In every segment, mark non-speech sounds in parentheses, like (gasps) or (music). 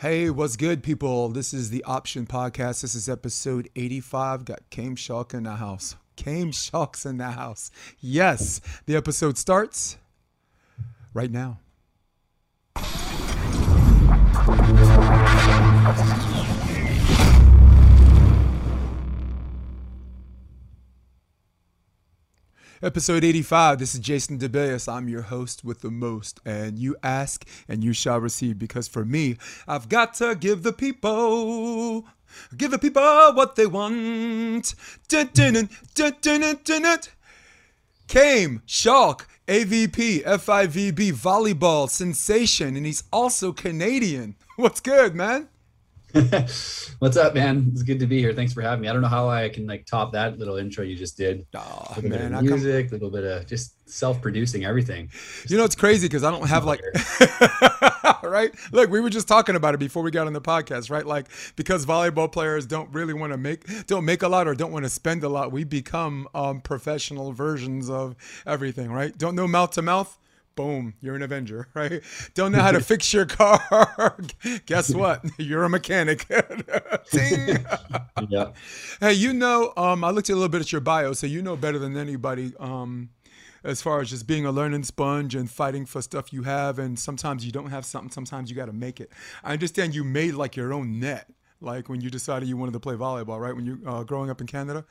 Hey, what's good, people? This is the Option Podcast. This is episode 85. Got Chaim Schalk in the house. Chaim Schalks in the house. Yes, the episode starts right now. Episode 85. This is Jason DeBeas. I'm your host with the most. And you ask and you shall receive. Because for me, I've got to give the people, give the people what they want. Chaim, Schalk, AVP, FIVB, volleyball, sensation. And he's also Canadian. What's good, man? (laughs) What's up, man? It's good to be here. Thanks for having me. I don't know how I can like top that little intro you just did. Oh, a little man, bit of music, a little bit of just self-producing everything. You know, it's crazy because I don't have like, (laughs) right? Look, we were just talking about it before we got on the podcast, right? Like, because volleyball players don't really want to make, don't make a lot or don't want to spend a lot, we become um, professional versions of everything, right? Don't know mouth to mouth? Boom, you're an Avenger, (laughs) right? Don't know how to fix your car? (laughs) Guess (laughs) what? You're a mechanic. Yeah. Hey, you know, um, I looked a little bit at your bio, so you know better than anybody um, as far as just being a learning sponge and fighting for stuff you have. And sometimes you don't have something, sometimes you got to make it. I understand you made like your own net, like when you decided you wanted to play volleyball, right? When you uh, growing up in Canada.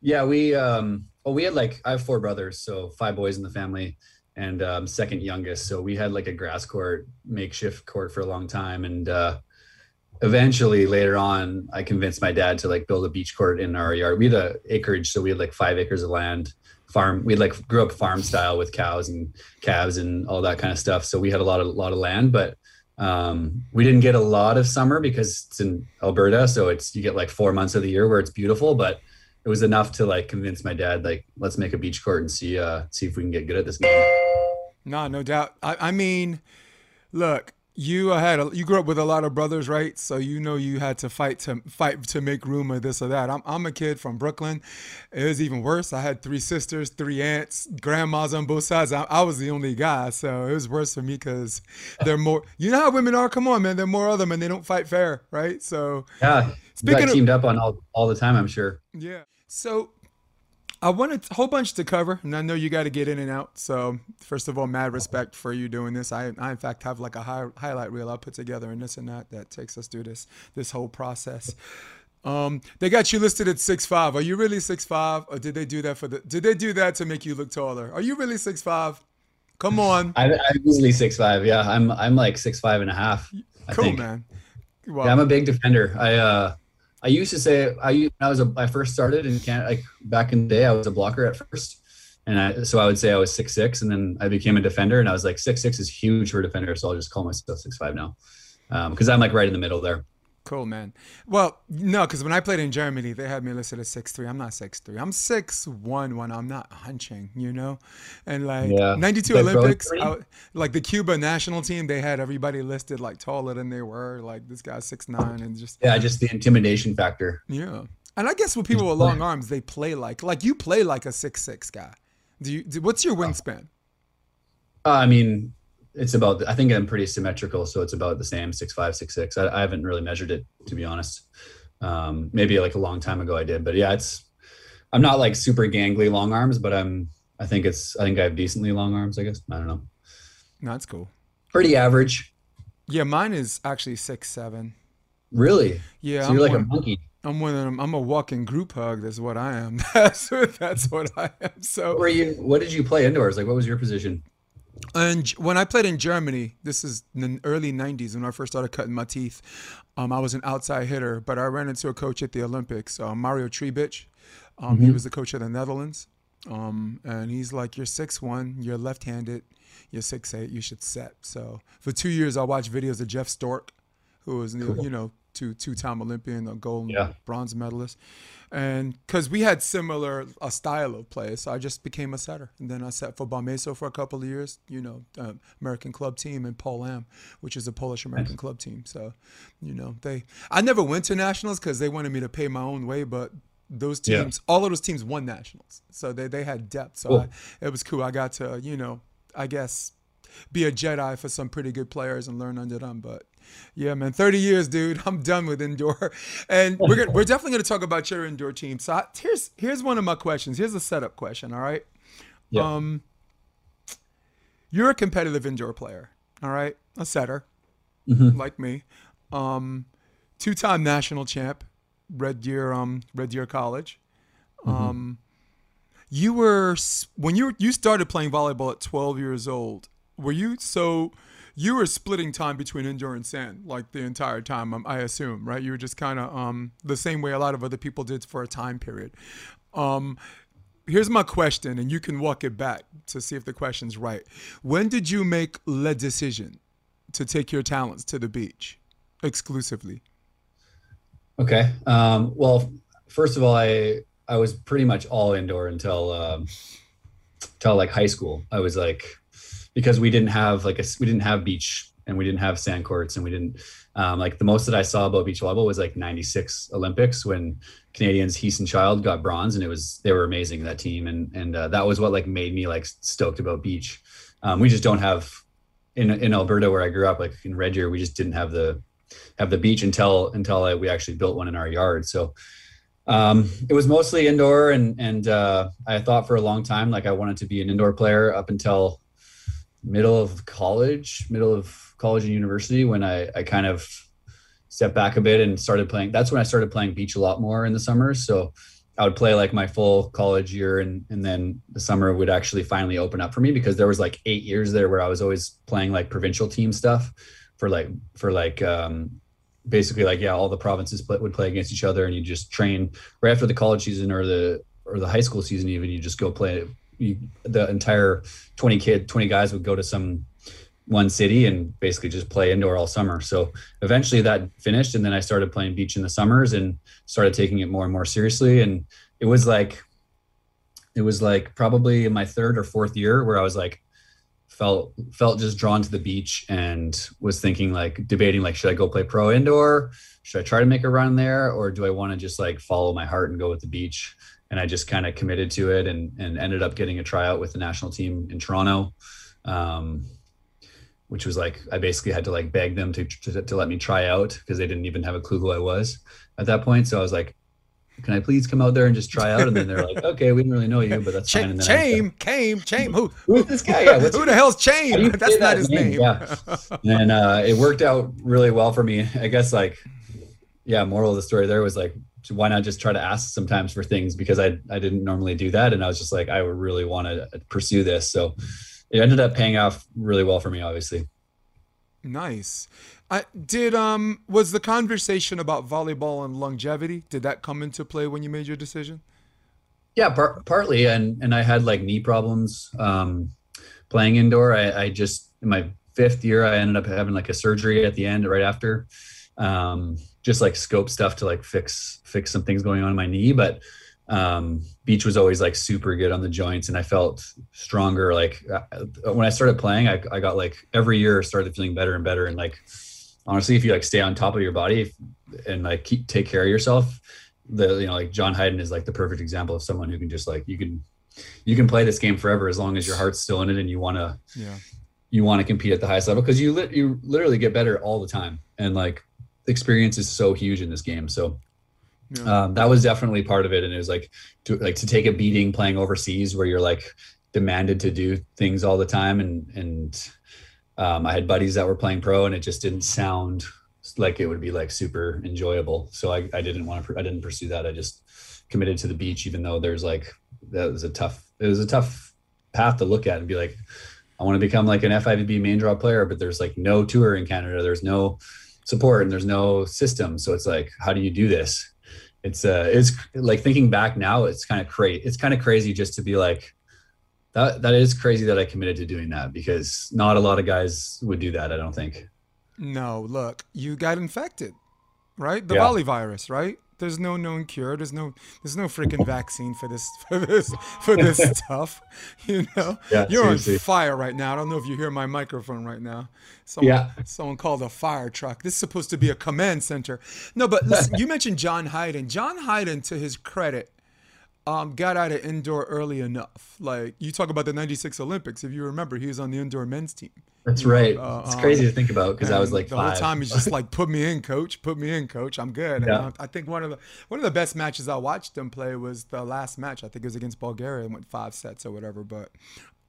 Yeah, we um well we had like I have four brothers, so five boys in the family and um second youngest. So we had like a grass court, makeshift court for a long time and uh eventually later on I convinced my dad to like build a beach court in our yard. We had a acreage, so we had like five acres of land. Farm we like grew up farm style with cows and calves and all that kind of stuff. So we had a lot of lot of land, but um, we didn't get a lot of summer because it's in Alberta, so it's you get like four months of the year where it's beautiful, but it was enough to like convince my dad like let's make a beach court and see uh see if we can get good at this game. No, no doubt. I, I mean, look, you uh, had a, you grew up with a lot of brothers, right? So you know you had to fight to fight to make room or this or that. I'm I'm a kid from Brooklyn. It was even worse. I had three sisters, three aunts, grandmas on both sides. I, I was the only guy, so it was worse for me because they're more. (laughs) You know how women are. Come on, man. They're more of them, and they don't fight fair, right? So Yeah, Speaking got teamed up on all all the time. I'm sure. yeah. So I wanted a whole bunch to cover, and I know you got to get in and out. So first of all, mad respect for you doing this. I, I in fact have like a high, highlight reel I put together and this and that that takes us through this this whole process. Um, they got you listed at six five. Are you really six five, or did they do that for the? Did they do that to make you look taller? Are you really six five? Come on, I, I'm easily six five. Yeah, I'm I'm like six five and a half. I cool think. man. Wow. Yeah, I'm a big defender. I uh I used to say I I was a I first started in Canada like back in the day I was a blocker at first. And I, so I would say I was six six, and then I became a defender, and I was like six six is huge for a defender, so I'll just call myself six five now, um, because I'm like right in the middle there. Cool, man. Well, no, because when I played in Germany, they had me listed as six three. I'm not six three. I'm six one when I'm not hunching, you know. And like Yeah. '92 Like, bro, Olympics. I, like the Cuba national team, they had everybody listed like taller than they were. Like this guy's six nine, and just Yeah, just the intimidation factor. yeah. And I guess with people with long arms, they play like like you play like a six six guy. Do you? Do, what's your wingspan? Uh, I mean, it's about. I think I'm pretty symmetrical, so it's about the same six five six six. I, I haven't really measured it to be honest. Um, maybe like a long time ago I did, but yeah, it's. I'm not like super gangly long arms, but I'm. I think it's. I think I have decently long arms. I guess I don't know. No, that's cool. Pretty average. Yeah, mine is actually six seven. Really? Yeah, so you're like one- a monkey. I'm one of them. I'm a walking group hug. That's what I am. (laughs) That's what, that's what I am. So What were you? What did you play indoors? Like, what was your position? And when I played in Germany, this is in the early 90s when I first started cutting my teeth. Um, I was an outside hitter, but I ran into a coach at the Olympics, uh, Mario Trebich. Um, He was the coach of the Netherlands. Um, and he's like, You're 6'1, you're left handed, you're 6'8, you should set. So for two years, I watched videos of Jeff Stork, who was, you know, two two time Olympian, a gold Yeah. bronze medalist. And because we had similar a style of play, so I just became a setter. And then I set for Balmeso for a couple of years, you know, uh, American club team, and Paul Am, which is a Polish American club team. So, you know, they I never went to nationals because they wanted me to pay my own way, but those Yeah. teams, all of those teams won nationals, so they they had depth. So Cool. I, it was cool. I got to, you know, I guess be a Jedi for some pretty good players and learn under them. But Yeah, man. 30 years, dude. (laughs) I'm done with indoor. And we're gonna, we're definitely going to talk about your indoor team. So I, here's here's one of my questions. Here's a setup question, all right? Yeah. Um you're a competitive indoor player, all right? A setter like me. Um two-time national champ, Red Deer um Red Deer College. Um you were when you were, you started playing volleyball at 12 years old. Were you so you were splitting time between indoor and sand like the entire time? um, I assume, right? You were just kind of um, the same way a lot of other people did for a time period. Um, here's my question, and you can walk it back to see if the question's right. When did you make the decision to take your talents to the beach exclusively? Okay. Um, well, first of all, I I was pretty much all indoor until um, until like high school. I was like because we didn't have like a we didn't have beach and we didn't have sand courts and we didn't um, like the most that I saw about beach volleyball was like '96 Olympics when Canadians Heath and Child got bronze and it was they were amazing that team and and uh, that was what like made me like stoked about beach. Um, we just don't have in in Alberta where I grew up like in Red Deer we just didn't have the have the beach until until I, we actually built one in our yard. So um, it was mostly indoor, and and uh, I thought for a long time like I wanted to be an indoor player up until middle of college, middle of college and university when I I kind of stepped back a bit and started playing. That's when I started playing beach a lot more in the summers. So I would play like my full college year and and then the summer would actually finally open up for me because there was like eight years there where I was always playing like provincial team stuff for like for like um basically like yeah all the provinces play, would play against each other and you just train right after the college season or the or the high school season even you just go play you, the entire 20 kid 20 guys would go to some one city and basically just play indoor all summer so eventually that finished and then i started playing beach in the summers and started taking it more and more seriously and it was like it was like probably in my third or fourth year where i was like felt felt just drawn to the beach and was thinking like debating like should I go play pro indoor? Should I try to make a run there or do I want to just like follow my heart and go with the beach? And I just kind of committed to it and and ended up getting a tryout with the national team in Toronto. Um, which was like I basically had to like beg them to to, to let me try out because they didn't even have a clue who I was at that point. So I was like, can I please come out there and just try out? And then they're like, okay, we didn't really know you, but that's fine. And then Chame, Came, Chame. Who? who's this guy? Yeah, Who the hell's Chame? That's not that his name? name. Yeah. and uh, it worked out really well for me. I guess like, yeah, moral of the story there was like, why not just try to ask sometimes for things because I I didn't normally do that, and I was just like, I would really want to pursue this. So it ended up paying off really well for me, obviously. Nice. I did um was the conversation about volleyball and longevity did that come into play when you made your decision? Yeah, par- partly, and and I had like knee problems um, playing indoor. I, I just in my fifth year, I ended up having like a surgery at the end, right after, um, just like scope stuff to like fix fix some things going on in my knee. But um, beach was always like super good on the joints, and I felt stronger. Like uh, when I started playing, I, I got like every year started feeling better and better. And like honestly, if you like stay on top of your body and like keep take care of yourself, the you know like John Hyden is like the perfect example of someone who can just like you can you can play this game forever as long as your heart's still in it and you want to Yeah. you want to compete at the highest level because you lit you literally get better all the time and like experience is so huge in this game. So Yeah. um, that was definitely part of it. And it was like to like to take a beating playing overseas where you're like demanded to do things all the time. And and um, I had buddies that were playing pro and it just didn't sound like it would be like super enjoyable. So I, I didn't want to I didn't pursue that. I just committed to the beach even though there's like that was a tough it was a tough path to look at and be like I want to become like an FIVB main draw player but there's like no tour in Canada. There's no support and there's no system so it's like how do you do this it's uh it's like thinking back now it's kind of crazy it's kind of crazy just to be like that that is crazy that I committed to doing that because not a lot of guys would do that I don't think No, look, you got infected, right? The Yeah. volley virus, right? There's no known cure. There's no there's no freaking vaccine for this (laughs) for this for this (laughs) stuff. (laughs) You know? Yeah, You're seriously. on fire right now. I don't know if you hear my microphone right now. Someone, Yeah. Someone called a fire truck. This is supposed to be a command center. No, but listen, you mentioned John Hyden. John Hyden, to his credit, um, got out of indoor early enough. Like you talk about the '96 Olympics, if you remember, he was on the indoor men's team. That's right. Uh, it's crazy um, to think about because I was like the five. whole time he's just (laughs) like, "Put me in, coach. Put me in, coach. I'm good." Yeah. And I think one of the one of the best matches I watched him play was the last match. I think it was against Bulgaria and went five sets or whatever. But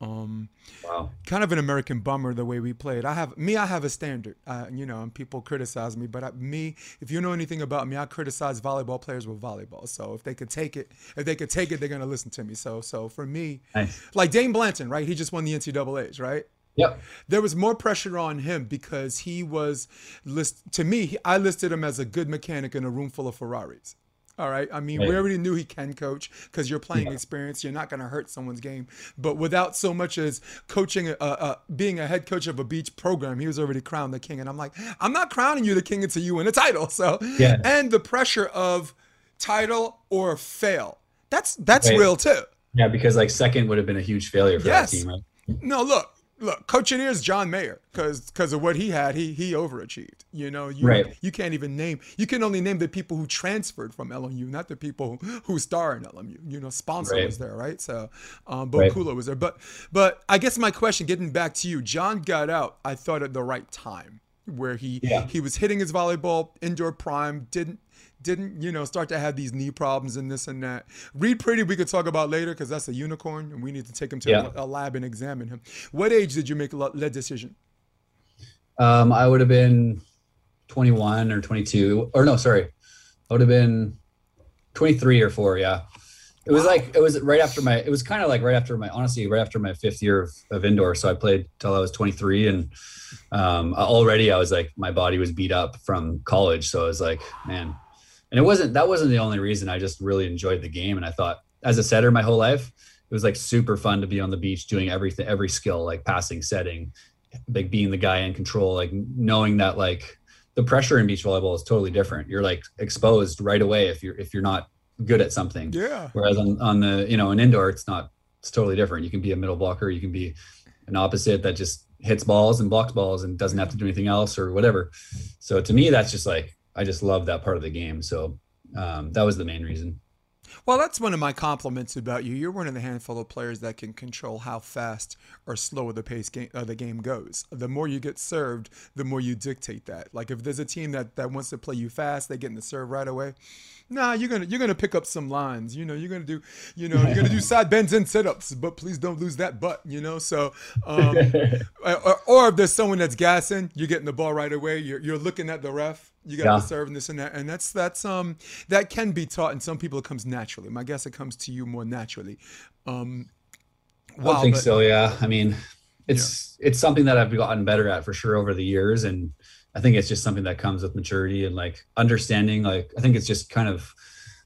um, wow. Kind of an American bummer the way we played. I have me. I have a standard. Uh, you know, and people criticize me, but I, me, if you know anything about me, I criticize volleyball players with volleyball. So if they could take it, if they could take it, they're gonna listen to me. So so for me, nice. like Dain Blanton, right? He just won the NCAA's, right? Yep. There was more pressure on him because he was list to me. I listed him as a good mechanic in a room full of Ferraris. All right. I mean, right. we already knew he can coach because you're playing yeah. experience. You're not going to hurt someone's game. But without so much as coaching, a, being a head coach of a beach program, he was already crowned the king. And I'm like, I'm not crowning you the king until you win a title. (laughs) So, yeah. and the pressure of title or fail. That's that's right. real too. Yeah, because like second would have been a huge failure for yes. that team, right? No, look, look, coaching is John Mayer because because of what he had, he he overachieved. You know, you right. you can't even name. You can only name the people who transferred from LMU, not the people who, who star in LMU. You know, sponsor right. was there, right? So, um, Bo right. Kula was there. But but I guess my question, getting back to you, John got out. I thought at the right time where he yeah. he was hitting his volleyball indoor prime. Didn't didn't you know start to have these knee problems and this and that. Reid Priddy, we could talk about later because that's a unicorn and we need to take him to yeah. a, lab and examine him. What age did you make that decision? Um, I would have been 21 or 22 or no, sorry, I would have been 23 or four. Yeah. It was wow. like it was right after my. It was kind of like right after my honestly right after my fifth year of, of indoor. So I played till I was 23, and um, already I was like my body was beat up from college. So I was like, man, and it wasn't that wasn't the only reason. I just really enjoyed the game, and I thought as a setter my whole life, it was like super fun to be on the beach doing everything, every skill like passing, setting, like being the guy in control, like knowing that like the pressure in beach volleyball is totally different. You're like exposed right away if you're if you're not good at something. Yeah. Whereas on, on the you know an indoor, it's not. It's totally different. You can be a middle blocker. You can be an opposite that just hits balls and blocks balls and doesn't have to do anything else or whatever. So to me, that's just like I just love that part of the game. So um, that was the main reason. Well, that's one of my compliments about you. You're one of the handful of players that can control how fast or slow the pace game, uh, the game goes. The more you get served, the more you dictate that. Like if there's a team that, that wants to play you fast, they get in the serve right away nah, you're gonna you're gonna pick up some lines. You know, you're gonna do, you know, you're gonna do (laughs) side bends and sit ups, but please don't lose that butt. You know, so um, (laughs) or, or, if there's someone that's gassing, you're getting the ball right away. You're you're looking at the ref. You got yeah. to serve and this and that, and that's that's um that can be taught, and some people it comes naturally. My guess it comes to you more naturally. Um, wow, I think but, so. Yeah, I mean, it's yeah. it's something that I've gotten better at for sure over the years, and I think it's just something that comes with maturity and like understanding. Like I think it's just kind of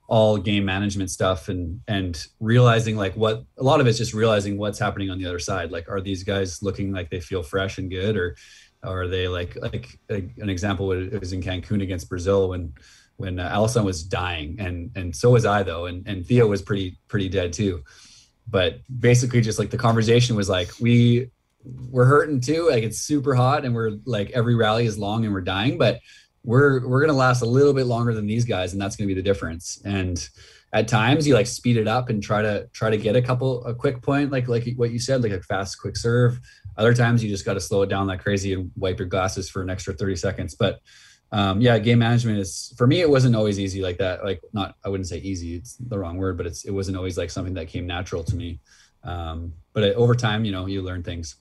all game management stuff and and realizing like what a lot of it's just realizing what's happening on the other side. Like are these guys looking like they feel fresh and good, or, are they like like an example was in Cancun against Brazil when when uh, Alison was dying and and so was I though and and Theo was pretty pretty dead too. But basically, just like the conversation was like we we're hurting too. Like it's super hot and we're like every rally is long and we're dying, but we're we're gonna last a little bit longer than these guys, and that's gonna be the difference. And at times you like speed it up and try to try to get a couple a quick point, like like what you said, like a fast quick serve. Other times you just got to slow it down like crazy and wipe your glasses for an extra 30 seconds. But um, yeah, game management is for me. It wasn't always easy like that. Like not, I wouldn't say easy. It's the wrong word, but it's it wasn't always like something that came natural to me. Um, but over time, you know, you learn things.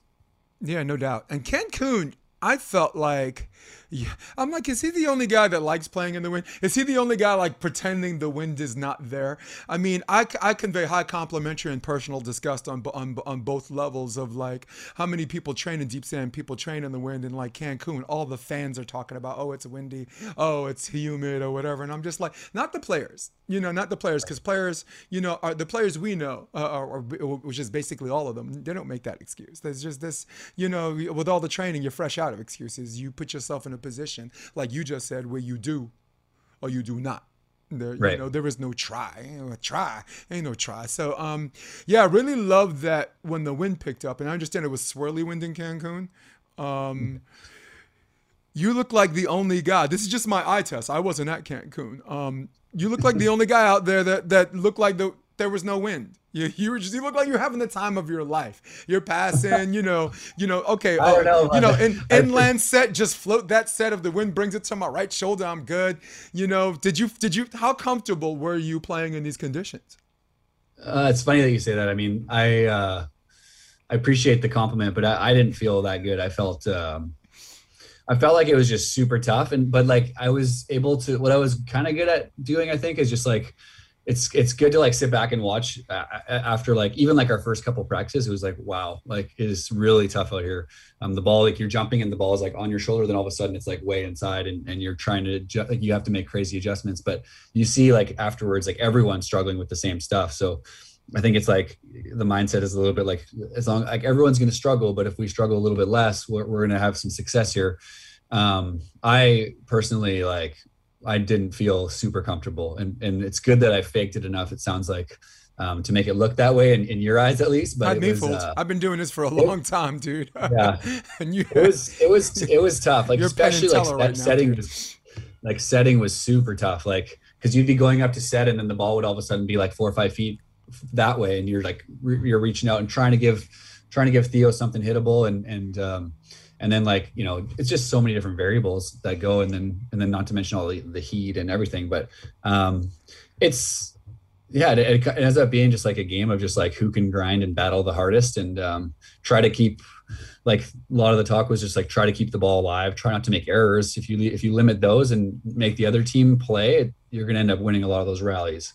Yeah, no doubt. And Cancun, I felt like yeah. I'm like, is he the only guy that likes playing in the wind? Is he the only guy like pretending the wind is not there? I mean, I, I convey high complimentary and personal disgust on, on, on both levels of like how many people train in deep sand, people train in the wind in like Cancun. All the fans are talking about, oh, it's windy, oh, it's humid or whatever. And I'm just like, not the players, you know, not the players, because players, you know, are the players we know, uh, are, are, which is basically all of them, they don't make that excuse. There's just this, you know, with all the training, you're fresh out of excuses. You put yourself in a position, like you just said, where you do or you do not. There, right. you know, there is no try. try ain't no try. So, um, yeah, I really love that when the wind picked up, and I understand it was swirly wind in Cancun. Um, you look like the only guy. This is just my eye test. I wasn't at Cancun. Um, you look like the (laughs) only guy out there that that looked like the there was no wind. You, you were just you look like you're having the time of your life. You're passing, you know, you know. Okay, oh, know, you know, in, inland set, just float that set. If the wind brings it to my right shoulder, I'm good. You know, did you did you how comfortable were you playing in these conditions? Uh, it's funny that you say that. I mean, I uh, I appreciate the compliment, but I, I didn't feel that good. I felt um, I felt like it was just super tough, and but like I was able to. What I was kind of good at doing, I think, is just like it's it's good to like sit back and watch uh, after like even like our first couple practices. It was like wow, like it is really tough out here. Um, the ball like you're jumping and the ball is like on your shoulder, then all of a sudden it's like way inside, and and you're trying to adjust, like you have to make crazy adjustments. But you see like afterwards, like everyone's struggling with the same stuff. So I think it's like the mindset is a little bit like as long like everyone's going to struggle, but if we struggle a little bit less, we're, we're going to have some success here. Um, I personally like I didn't feel super comfortable, and and it's good that I faked it enough. It sounds like um, to make it look that way in, in your eyes at least. But Not it me, was, uh, I've been doing this for a long time, dude. (laughs) Yeah. and you, it was it was (laughs) it was tough. Like You're Penn and especially like right setting dude. was like setting was super tough. Like because you'd be going up to set, and then the ball would all of a sudden be like four or five feet that way, and you're like re- you're reaching out and trying to give trying to give Theo something hittable, and and um, and then like you know it's just so many different variables that go, and then and then not to mention all the, the heat and everything, but um, it's yeah, it, it ends up being just like a game of just like who can grind and battle the hardest, and um, try to keep like a lot of the talk was just like try to keep the ball alive, try not to make errors. If you if you limit those and make the other team play, you're going to end up winning a lot of those rallies.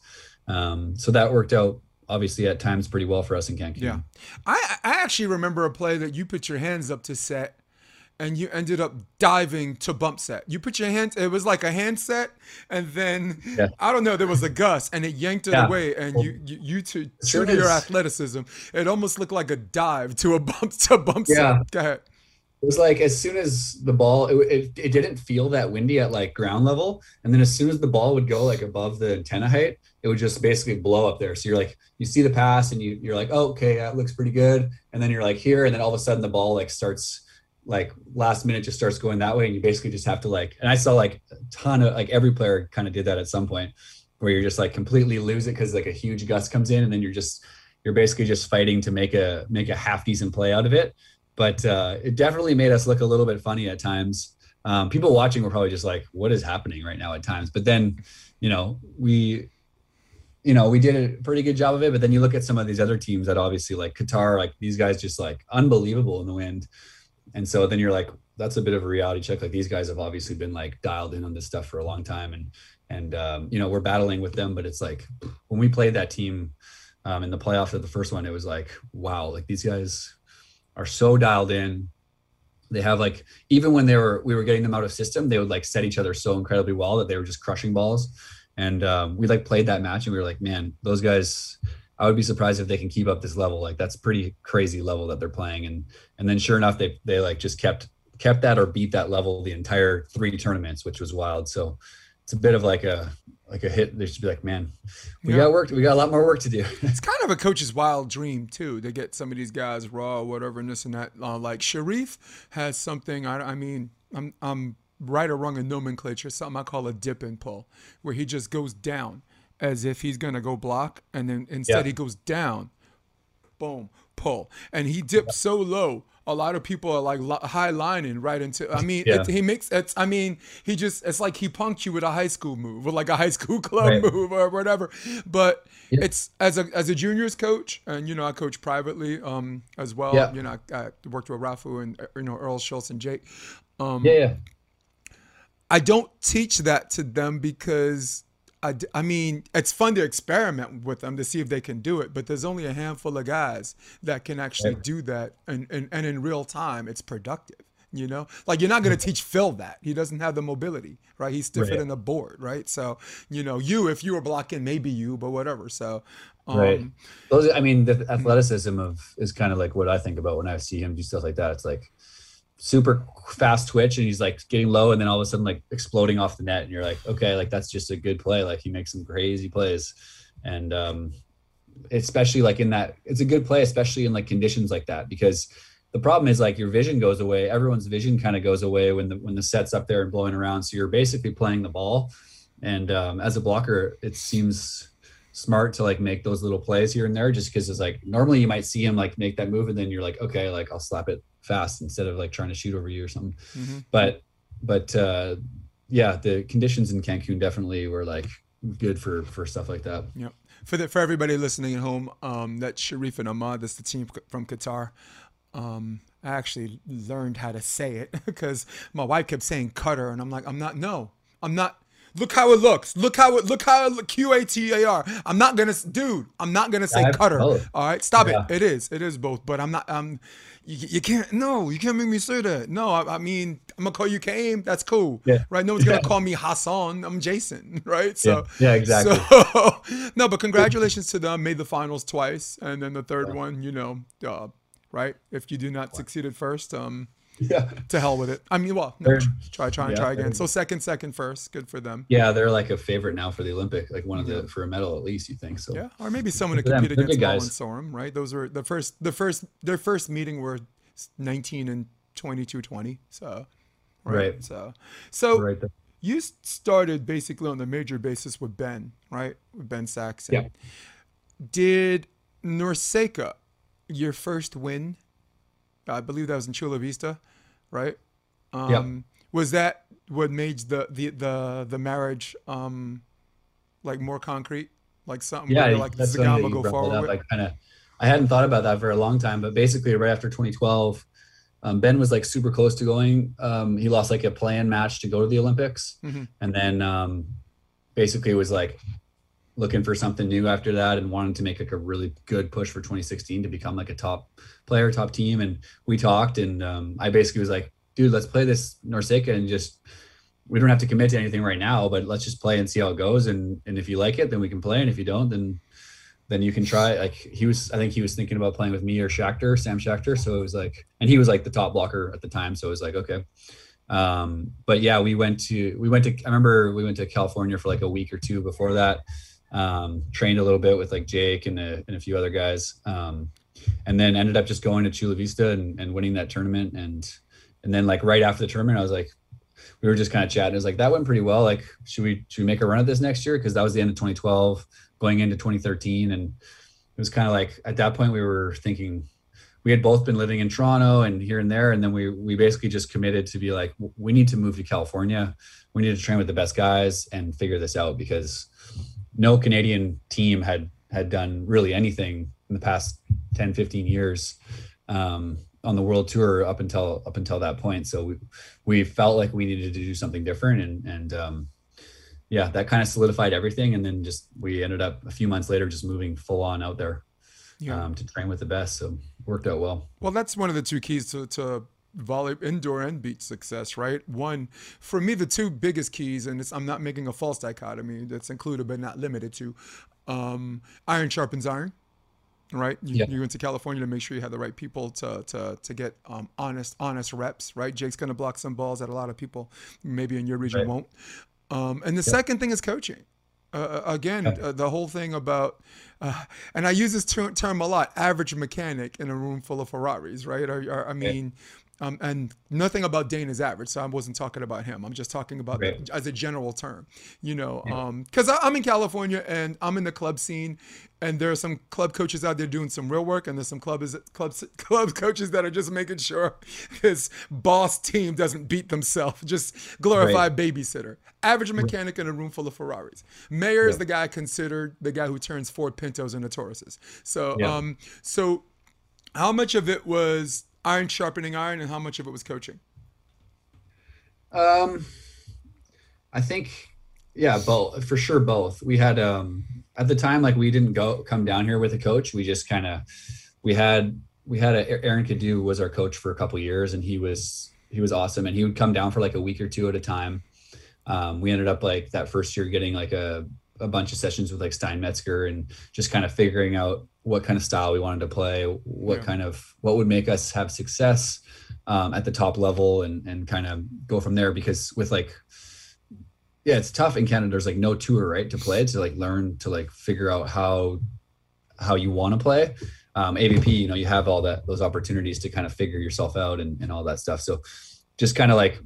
Um, so that worked out obviously at times pretty well for us in Cancun. Yeah. I I actually remember a play that you put your hands up to set and you ended up diving to bump set. You put your hand, it was like a hand set and then Yeah. I don't know there was a gust and it yanked it Yeah. away and you you, you to true to your athleticism it almost looked like a dive to a bump to bump Yeah. set. Go ahead. It was like as soon as the ball, it, it, it didn't feel that windy at like ground level, and then as soon as the ball would go like above the antenna height, it would just basically blow up there. So you're like, you see the pass, and you you're like, oh, okay, that looks pretty good, and then you're like here, and then all of a sudden the ball like starts like last minute just starts going that way, and you basically just have to like, and I saw like a ton of like every player kind of did that at some point, where you're just like completely lose it because like a huge gust comes in, and then you're just you're basically just fighting to make a make a half decent play out of it but uh, it definitely made us look a little bit funny at times. Um, people watching were probably just like, "What is happening right now?" At times, but then, you know, we, you know, we did a pretty good job of it. But then you look at some of these other teams that obviously like Qatar, like these guys just like unbelievable in the wind, and so then you're like, that's a bit of a reality check. Like these guys have obviously been like dialed in on this stuff for a long time, and and um, you know we're battling with them, but it's like when we played that team um, in the playoffs of the first one, it was like, wow, like these guys are so dialed in. They have like even when they were we were getting them out of system, they would like set each other so incredibly well that they were just crushing balls. And um, we like played that match and we were like, man, those guys. I would be surprised if they can keep up this level. Like that's pretty crazy level that they're playing. And and then sure enough, they they like just kept kept that or beat that level the entire three tournaments, which was wild. So it's a bit of like a like a hit. They should be like, man, we Yeah. got work. We got a lot more work to do. (laughs) It's kind of a coach's wild dream too to get some of these guys raw whatever and this and that. Uh, like Cherif has something. I, I mean, I'm I'm right or wrong in nomenclature. Something I call a dip and pull, where he just goes down as if he's gonna go block, and then instead Yeah. he goes down, boom, pull, and he dips so low. A lot of people are like li- high lining right into. I mean, Yeah. it, he makes it's. I mean, he just it's like he punked you with a high school move, or like a high school (laughs) club Right. move, or whatever. But Yeah. it's as a as a juniors coach, and you know I coach privately um as well. Yeah. You know I, I worked with Rafu and uh, you know Earl Schultz and Jake. Um, yeah. I don't teach that to them because I, I mean it's fun to experiment with them to see if they can do it, but there's only a handful of guys that can actually Right. do that, and, and and in real time it's productive. You know, like you're not going to teach Phil that he doesn't have the mobility, right? He's stiffer Right. than a board, right? So you know, you if you were blocking, maybe you, but whatever. So, um, Right. Those, I mean, the athleticism of is kind of like what I think about when I see him do stuff like that. It's like super fast twitch, and he's like getting low, and then all of a sudden like exploding off the net, and you're like, okay, like that's just a good play. Like he makes some crazy plays, and um, especially like in that, it's a good play, especially in like conditions like that, because the problem is like your vision goes away. Everyone's vision kind of goes away when the when the set's up there and blowing around. So you're basically playing the ball, and um, as a blocker, it seems smart to like make those little plays here and there just because it's like normally you might see him like make that move and then you're like okay like I'll slap it fast instead of like trying to shoot over you or something. Mm-hmm. but but uh yeah the conditions in Cancun definitely were like good for for stuff like that. Yep. For the for everybody listening at home um that Cherif and Ahmed. That's the team from Qatar. Um I actually learned how to say it (laughs) because my wife kept saying cutter and I'm like I'm not no I'm not Look how it looks. Look how it look how it look Q A T A R. I'm not gonna dude, I'm not gonna say cutter. All right, stop yeah. it. It is. It is both, but I'm not um you, you can't no, you can't make me say that. No, I, I mean I'm gonna call you Kaim, that's cool. Yeah. Right? No one's gonna call me Hassan. I'm Jason, (laughs) right? So yeah, yeah exactly. So, (laughs) no, but congratulations to them. Made the finals twice. And then the third yeah. one, you know, uh, right? If you do not succeed at first, um yeah. (laughs) To hell with it. I mean, well, no, try, try, and yeah, try again. So second, second, first. Good for them. Yeah, they're like a favorite now for the Olympic, like one of the for a medal at least. You think so? Yeah, or maybe someone to compete against Mol and Sorum, right? Those were the first, the first, their first meeting were 19 and 22, 20. So, right. right. So, so right you started basically on the major basis with Ben, right? With Ben Saxton. Yeah. Did NORCECA your first win I believe that was in Chula Vista, right? Um, yeah. Was that what made the the the the marriage um, like more concrete? Like something yeah, like that's the guy go forward? I kind of I hadn't thought about that for a long time, but basically right after 2012, um, Ben was like super close to going. Um, he lost like a plan match to go to the Olympics, mm-hmm. and then um, basically was like looking for something new after that and wanting to make like a really good push for 2016 to become like a top player, top team. And we talked, and um, I basically was like, dude, let's play this NORCECA and just we don't have to commit to anything right now, but let's just play and see how it goes. And and if you like it, then we can play, and if you don't, then then you can try. Like he was, I think he was thinking about playing with me or Schachter, Sam Schachter. So it was like, and he was like the top blocker at the time. So it was like, okay. Um, but yeah, we went to we went to I remember we went to California for like a week or two before that um, trained a little bit with like Jake and a, and a few other guys, um, and then ended up just going to Chula Vista and, and winning that tournament. And and then like right after the tournament, I was like, we were just kind of chatting. It was like that went pretty well. Like, should we should we make a run at this next year? Because that was the end of 2012, going into 2013, and it was kind of like at that point we were thinking we had both been living in Toronto and here and there, and then we we basically just committed to be like, we need to move to California. We need to train with the best guys and figure this out because no Canadian team had had done really anything in the past 10, 15 years um, on the world tour up until up until that point. So we we felt like we needed to do something different, and and um, yeah, that kind of solidified everything. And then just we ended up a few months later just moving full on out there yeah. um, to train with the best. So worked out well. Well, that's one of the two keys to to volley indoor and beach success, right? One, for me, the two biggest keys, and I'm not making a false dichotomy that's included but not limited to, um, iron sharpens iron, right? You, yeah. you went to California to make sure you had the right people to to to get um, honest honest reps, right? Jake's gonna block some balls that a lot of people maybe in your region right. won't. Um, and the yeah. second thing is coaching. Uh, uh again, uh, the whole thing about, uh, and I use this ter- term a lot: average mechanic in a room full of Ferraris, right? Or, or I mean, um, and nothing about Dain is average, so I wasn't talking about him. I'm just talking about right. as a general term, you know, because yeah. um, I'm in California and I'm in the club scene, and there are some club coaches out there doing some real work, and there's some club is, club (laughs) club coaches that are just making sure (laughs) his boss team doesn't beat themselves, (laughs) just glorified right. babysitter. Average mechanic in a room full of Ferraris. Mayer yeah. is the guy considered the guy who turns Ford Pintos into Tauruses. So, yeah. um, so how much of it was iron sharpening iron, and how much of it was coaching? Um, I think, yeah, both for sure. Both. We had um at the time like we didn't go come down here with a coach. We just kind of we had we had a, Aaron Cadieux was our coach for a couple years, and he was he was awesome, and he would come down for like a week or two at a time. Um, we ended up like that first year getting like a a bunch of sessions with like Stein Metzger and just kind of figuring out what kind of style we wanted to play, what yeah. kind of what would make us have success um, at the top level, and and kind of go from there. Because with like, yeah, it's tough in Canada. There's like no tour right to play to like learn to like figure out how how you want to play. Um, AVP, you know, you have all that those opportunities to kind of figure yourself out and, and all that stuff. So just kind of like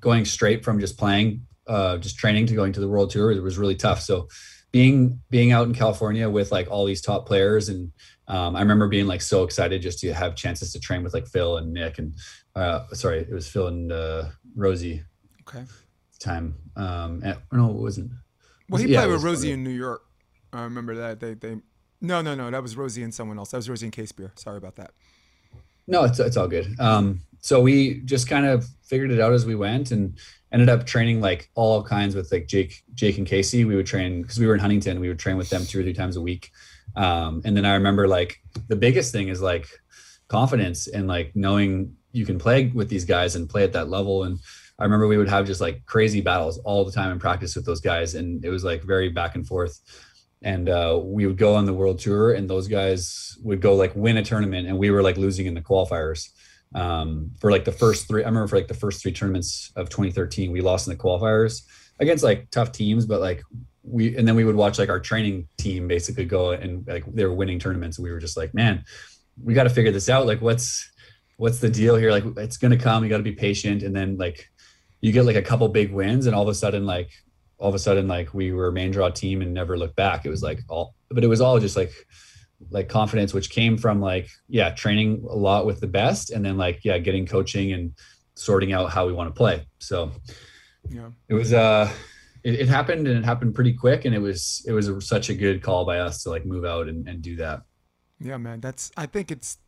going straight from just playing, uh, just training to going to the world tour, it was really tough. So being being out in California with like all these top players and um, I remember being like so excited just to have chances to train with like Phil and Nick and uh, sorry, it was Phil and uh, Rosie. Okay. Time. Um, and, no, it wasn't. Well, he played it with Rosie funny. in New York. I remember that. They they. No, no, no. That was Rosie and someone else. That was Rosie and Casebeer. Sorry about that. No, it's it's all good. Um, so we just kind of figured it out as we went and ended up training like all kinds with like Jake, Jake and Casey. We would train because we were in Huntington. We would train with them two or three times a week. Um, and then I remember like the biggest thing is like confidence and like knowing you can play with these guys and play at that level. And I remember we would have just like crazy battles all the time in practice with those guys, and it was like very back and forth and uh, we would go on the world tour and those guys would go like win a tournament and we were like losing in the qualifiers um, for like the first three i remember for like the first three tournaments of 2013 we lost in the qualifiers against like tough teams but like we and then we would watch like our training team basically go and like they were winning tournaments. And we were just like man we got to figure this out. Like what's what's the deal here? Like it's gonna come. You got to be patient. And then like you get like a couple big wins and all of a sudden like all of a sudden like we were a main draw team and never looked back. It was like all but it was all just like like confidence which came from like yeah training a lot with the best and then like yeah getting coaching and sorting out how we want to play so Yeah. it was uh it, it happened and it happened pretty quick and it was it was a, such a good call by us to like move out and, and do that Yeah, man. That's. I think it's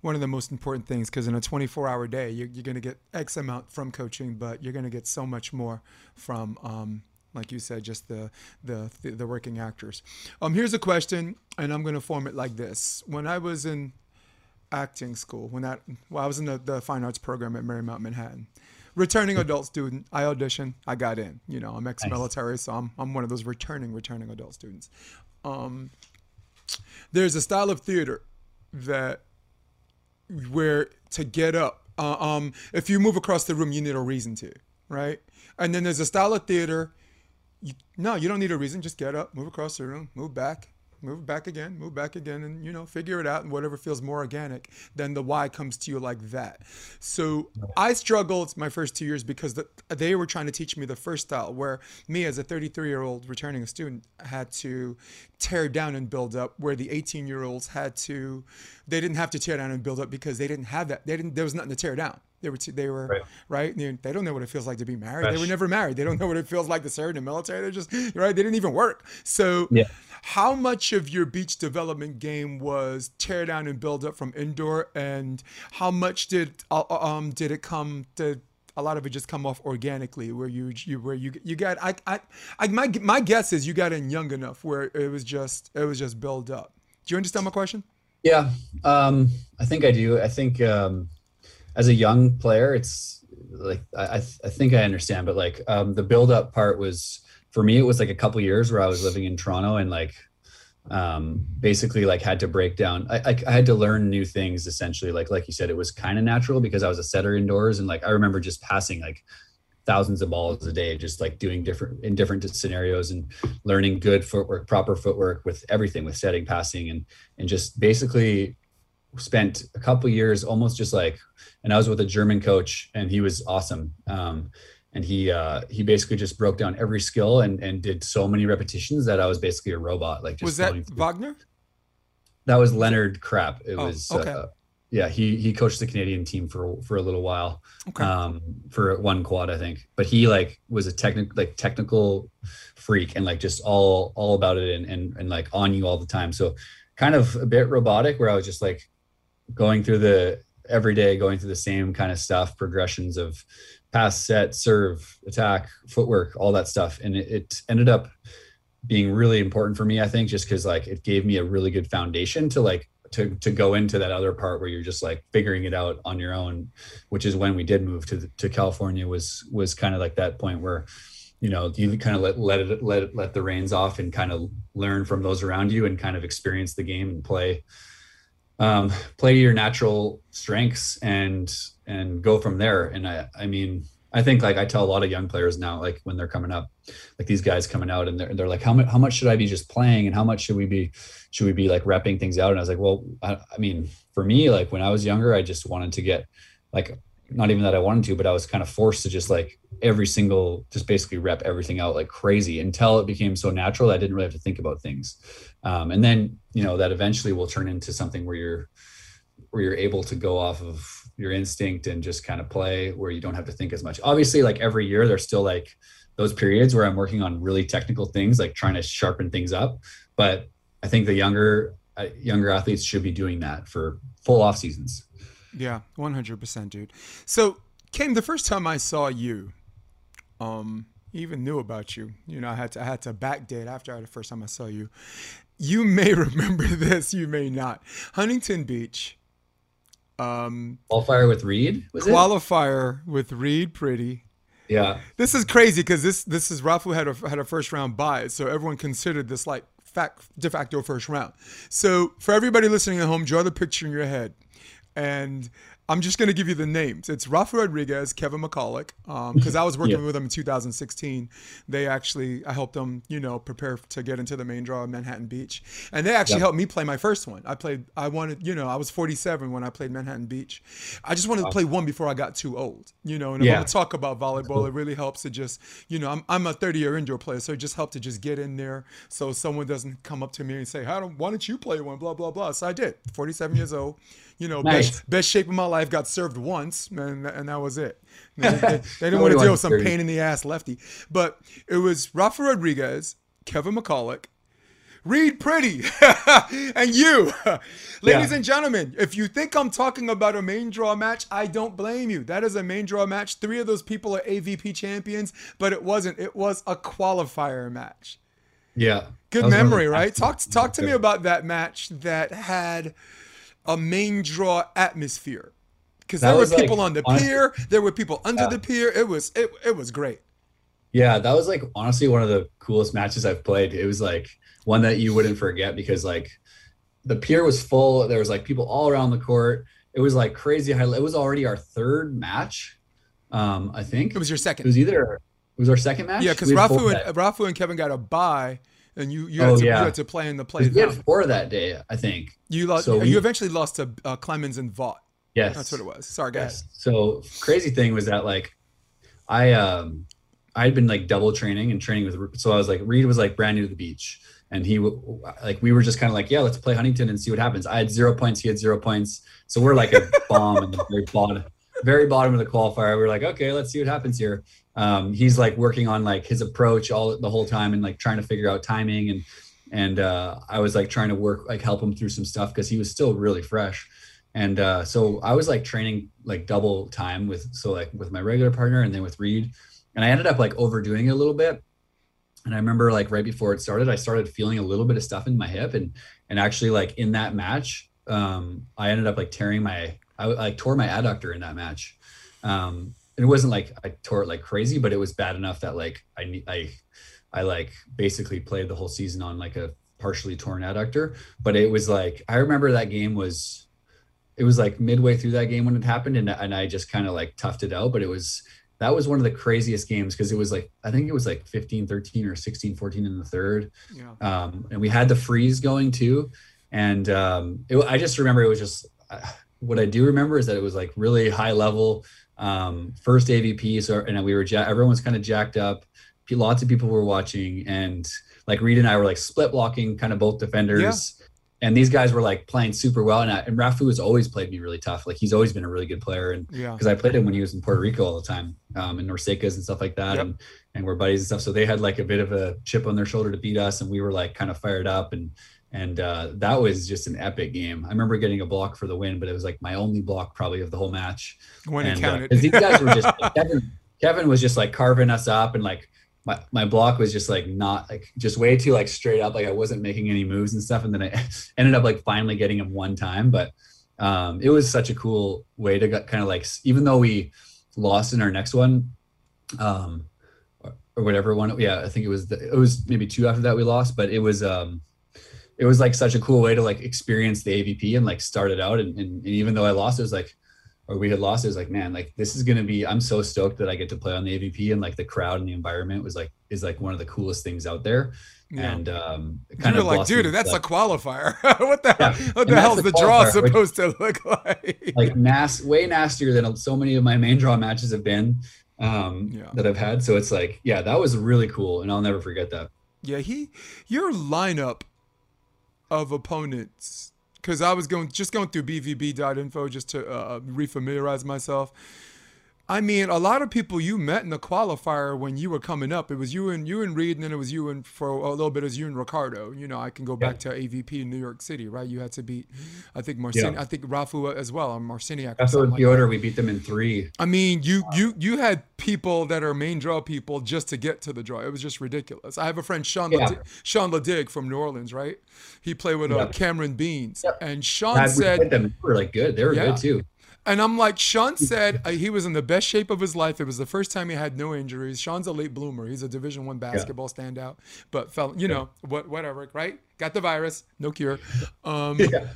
one of the most important things because in a 24-hour day, you're, you're going to get X amount from coaching, but you're going to get so much more from, um, like you said, just the the the, working actors. Um, here's a question, and I'm going to form it like this: When I was in acting school, when that, well, I was in the, the fine arts program at Marymount Manhattan. Returning adult student, I auditioned, I got in. You know, I'm ex-military, so I'm I'm one of those returning returning adult students. Um, there's a style of theater that where to get up uh, um if you move across the room you need a reason to right and then there's a style of theater you, no you don't need a reason. Just get up move across the room move back move back again move back again and you know figure it out and whatever feels more organic then the why comes to you like that. So i struggled my first two years because the, they were trying to teach me the first style where me as a 33 year old returning student had to tear down and build up where the 18 year olds had to they didn't have to tear down and build up because they didn't have that they didn't there was nothing to tear down they were t- they were Right. right, They, they don't know what it feels like to be married they were never married they don't know what it feels like to serve in the military they're just right they didn't even work so Yeah. how much of your beach development game was tear down and build up from indoor and how much did uh, um did it come to a lot of it just come off organically where you you where you you got I I, I my my guess is you got in young enough where it was just it was just build up. Do you understand my question? Yeah, um, I think I do. I think um, as a young player, it's like I, I think I understand, but like um, the build up part was for me. It was like a couple years where I was living in Toronto and like um, basically like had to break down. I, I I had to learn new things essentially. Like like you said, it was kind of natural because I was a setter indoors, and like I remember just passing like thousands of balls a day, just like doing different in different scenarios and learning good footwork, proper footwork with everything, with setting, passing, and and just basically spent a couple years almost just like and i was with a german coach and he was awesome um, and he uh, he basically just broke down every skill and and did so many repetitions that i was basically a robot like just was that Wagner? that was leonard crap it Oh, was okay. uh, yeah he he coached the canadian team for for a little while Okay. um for one quad i think but he like was a technical like technical freak and like just all all about it and, and and like on you all the time so kind of a bit robotic where i was just like going through the every day going through the same kind of stuff progressions of pass set serve attack footwork all that stuff. And it, it ended up being really important for me i think just because like it gave me a really good foundation to like to to go into that other part where you're just like figuring it out on your own which is when we did move to the, to california was was kind of like that point where you know you kind of let let it let let the reins off and kind of learn from those around you and kind of experience the game and play um, play your natural strengths and and go from there. And I I mean I think like I tell a lot of young players now like when they're coming up like these guys coming out and they're they're like how much how much should I be just playing and how much should we be should we be like repping things out and I was like well I, I mean for me like when I was younger I just wanted to get like not even that I wanted to, but I was kind of forced to just like every single, just basically rep everything out like crazy until it became so natural. That I didn't really have to think about things. Um, and then, you know, that eventually will turn into something where you're, where you're able to go off of your instinct and just kind of play where you don't have to think as much. Obviously, like every year, there's still like those periods where I'm working on really technical things, like trying to sharpen things up. But I think the younger, uh, younger athletes should be doing that for full off seasons. Yeah, 100%, dude. So, Chaim, the first time I saw you, um, even knew about you. You know, I had to I had to backdate after the first time I saw you. You (laughs) may remember this, you may not. Huntington Beach. Um, qualifier with Reid. Was qualifier it? with Reid Priddy. Yeah. This is crazy because this this is Rafu had a had a first round bye, so everyone considered this like fact de facto first round. So for everybody listening at home, draw the picture in your head and I'm just going to give you the names. It's Rafu Rodriguez, Kevin McColloch, because um, I was (laughs) working yeah. with them in 2016. They actually, I helped them, you know, prepare to get into the main draw of Manhattan Beach, and they actually helped me play my first one. I played, I wanted, you know, I was 47 when I played Manhattan Beach. I just wanted to play one before I got too old, you know. And yeah. when to talk about volleyball, cool. it really helps to just, you know, I'm, I'm a 30 year indoor player, so it just helped to just get in there, so someone doesn't come up to me and say, "How don't, why don't you play one?" Blah blah blah. So I did. 47 years old you know, nice. best, best shape of my life. Got served once, and, and that was it. They, (laughs) they, they didn't want to deal with some pain in the ass lefty. But it was Rafu Rodriguez, Kevin McColloch, Reid Priddy, (laughs) and you. (laughs) Ladies yeah. and gentlemen, if you think I'm talking about a main draw match, I don't blame you. That is a main draw match. Three of those people are AVP champions, but it wasn't. It was a qualifier match. Yeah. Good memory, right? Talk talk to me about that match that had a main draw atmosphere because there were people like, on the honestly, pier, there were people under yeah. the pier. It was it it was great. Yeah, that was like honestly one of the coolest matches I've played. It was like one that you wouldn't forget because like the pier was full. There was like people all around the court. It was like crazy high. It was already our third match. Um, I think it was your second. It was either it was our second match. Yeah, because Rafu and Rafu and Kevin got a bye and you you had, oh, to, yeah. you had to play in the play. We had four that day, I think. You lost. So you we, eventually lost to uh, Clemens and Vaught. Yes, that's what it was. Sorry, guys. Yes. So crazy thing was that like, I um, I had been like double training and training with. So I was like, Reid was like brand new to the beach, and he like we were just kind of like, yeah, let's play Huntington and see what happens. I had zero points. He had zero points. So we're like a (laughs) bomb in the very bottom, very bottom of the qualifier. We were like, okay, let's see what happens here um, he's like working on like his approach all the whole time and like trying to figure out timing and and uh, I was like trying to work like help him through some stuff because he was still really fresh. And uh, so I was like training like double time with so like with my regular partner and then with Reid. And I ended up like overdoing it a little bit. And I remember like right before it started I started feeling a little bit of stuff in my hip and and actually like in that match um, I ended up like tearing my I like tore my adductor in that match. Um, it wasn't like I tore it like crazy, but it was bad enough that like I I I like basically played the whole season on like a partially torn adductor. But it was like I remember that game was it was like midway through that game when it happened, and and I just kind of like toughed it out. But it was that was one of the craziest games because it was like I think it was like 15 13 or 16 14 in the third. Yeah. Um, and we had the freeze going too, and um, it, I just remember it was just. Uh, what I do remember is that it was like really high level um, first AVP. So, and we were, ja- everyone was kind of jacked up. Lots of people were watching, and like Reid and I were like split blocking, kind of both defenders. Yeah. And these guys were like playing super well. And, I, and Rafu has always played me really tough. Like he's always been a really good player. And because yeah. I played him when he was in Puerto Rico all the time, um, and NORCECAs and stuff like that. Yep. And and we're buddies and stuff. So they had like a bit of a chip on their shoulder to beat us, and we were like kind of fired up. And and uh, that was just an epic game. I remember getting a block for the win, but it was like my only block probably of the whole match. When and, it uh, counted, uh, these guys were just like, (laughs) Kevin. Kevin was just like carving us up, and like my my block was just like not like just way too like straight up. Like I wasn't making any moves and stuff, and then I (laughs) ended up like finally getting him one time. But um, it was such a cool way to kind of like even though we lost in our next one, um, or, or whatever one. Yeah, I think it was the, it was maybe two after that we lost, but it was um it was like such a cool way to like experience the AVP and like start it out. And, and, and even though I lost, it was like, or we had lost, it was like, man, like this is gonna be. I'm so stoked that I get to play on the AVP and like the crowd and the environment was like is like one of the coolest things out there. Yeah. And um, kind of like, dude, that's a qualifier. (laughs) what the Yeah, hell? What and the hell's the the draw supposed to look like? like nas- way nastier than so many of my main draw matches have been um, Yeah. that I've had. So it's like, yeah, that was really cool, and I'll never forget that. Yeah, he your lineup of opponents because I was going just going through bvb.info just to uh, refamiliarize myself. I mean, a lot of people you met in the qualifier when you were coming up. It was you and you and Reid, and then it was you and for a little bit it was you and Ricardo. You know, I can go back to AVP in New York City, right? You had to beat, I think Marcin, Yeah. I think Rafu as well, or Marciniak. After with like Piotr, we beat them in three. I mean, you you you had people that are main draw people just to get to the draw. It was just ridiculous. I have a friend Sean Yeah. Ledig, Sean Ledig from New Orleans, right? He played with uh, Cameron Beans, and Sean we said, them, they were like good. They were good too. And I'm like, Sean (laughs) said uh, he was in the best shape of his life. It was the first time he had no injuries. Sean's a late bloomer. He's a Division One basketball standout, but fell, you know, what whatever, right? Got the virus, no cure. Um, (laughs) Yeah.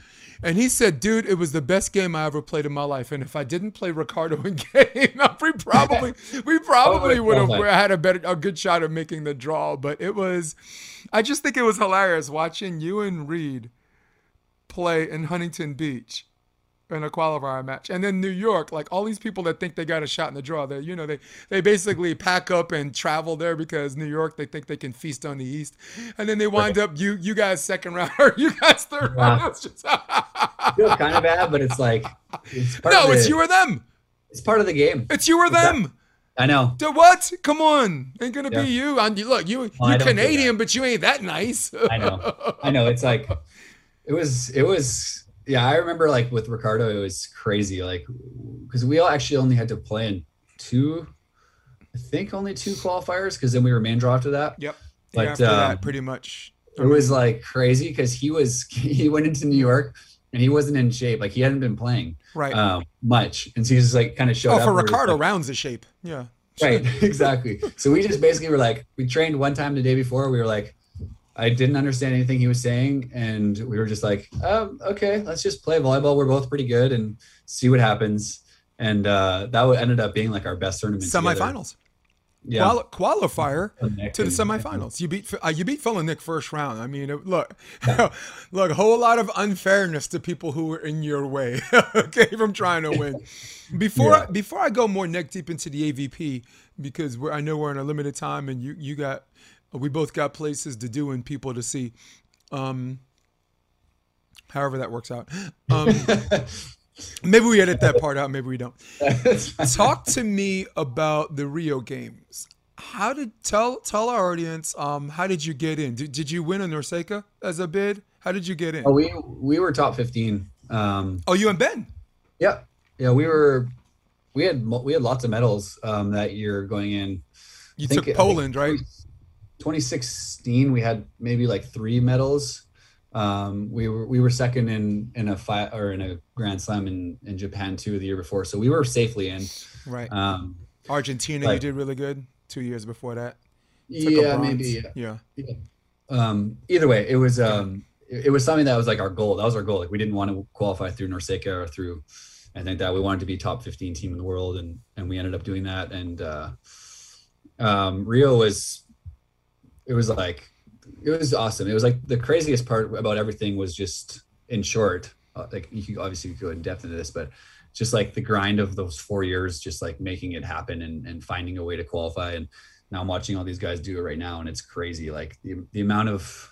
And he said, dude, it was the best game I ever played in my life. And if I didn't play Ricardo in (laughs) game, we probably we probably would have had a better a good shot of making the draw. But it was I just think it was hilarious watching you and Reid play in Huntington Beach in a qualifier match. And then New York, like all these people that think they got a shot in the draw, they you know, they they basically pack up and travel there because New York they think they can feast on the East. And then they wind up you you guys second round (laughs) or you guys third round. It's just feel kind of bad, but it's like it's part No, it's you or them. It's part of the game. It's you or them. I know. The what? Come on, ain't gonna Yeah. be you. And you look, you Well, you don't Canadian, but you ain't that nice. I know. I know. It's like it was. It was. Yeah, I remember like with Ricardo, it was crazy. Like because we all actually only had to play in two. I think only two qualifiers because then we were main draw after that. Yep. But, After um, that, pretty much. It was like crazy because he was (laughs) he went into New York and he wasn't in shape. Like he hadn't been playing right. um, much, and so he just like kind of showed oh, up. for and we were just Ricardo, like- rounds the shape. Yeah. right (laughs) exactly so we just basically were like we trained one time the day before we were like i didn't understand anything he was saying and we were just like um, okay let's just play volleyball we're both pretty good and see what happens and uh that would- ended up being like our best tournament together. Semifinals. yeah Quali- qualifier to the semifinals. You beat uh, you beat Phil and Nick first round. I mean, it- look, (laughs) look, a whole lot of unfairness to people who were in your way. (laughs) okay, from trying to win. Before Yeah. before I go more neck deep into the AVP, because we're, I know we're in a limited time, and you you got we both got places to do and people to see. Um, however that works out. (laughs) Um, maybe we edit that part out. Maybe we don't. Talk to me about the Rio games. How did tell tell our audience? Um, how did you get in? Did, did you win a NORCECA as a bid? How did you get in? Oh, we we were top 15 um Oh, you and Ben. yeah yeah we were we had we had lots of medals um that year going in You took I Poland, right? 2016 we had maybe like three medals um we were we were second in in a fight or in a grand slam in in japan too the year before so we were safely in Right. um Argentina, you did really good. Two years before that. Took yeah maybe Yeah. yeah. um either way it was um it, it was something that was like our goal that was our goal like we didn't want to qualify through NORCECA or through i think that we wanted to be top 15 team in the world and and we ended up doing that and uh um rio was it was like it was awesome. It was like the craziest part about everything was just in short uh, like you could obviously go in depth into this but just like the grind of those four years just like making it happen and, and finding a way to qualify. And now i'm watching all these guys do it right now and it's crazy. Like the, the amount of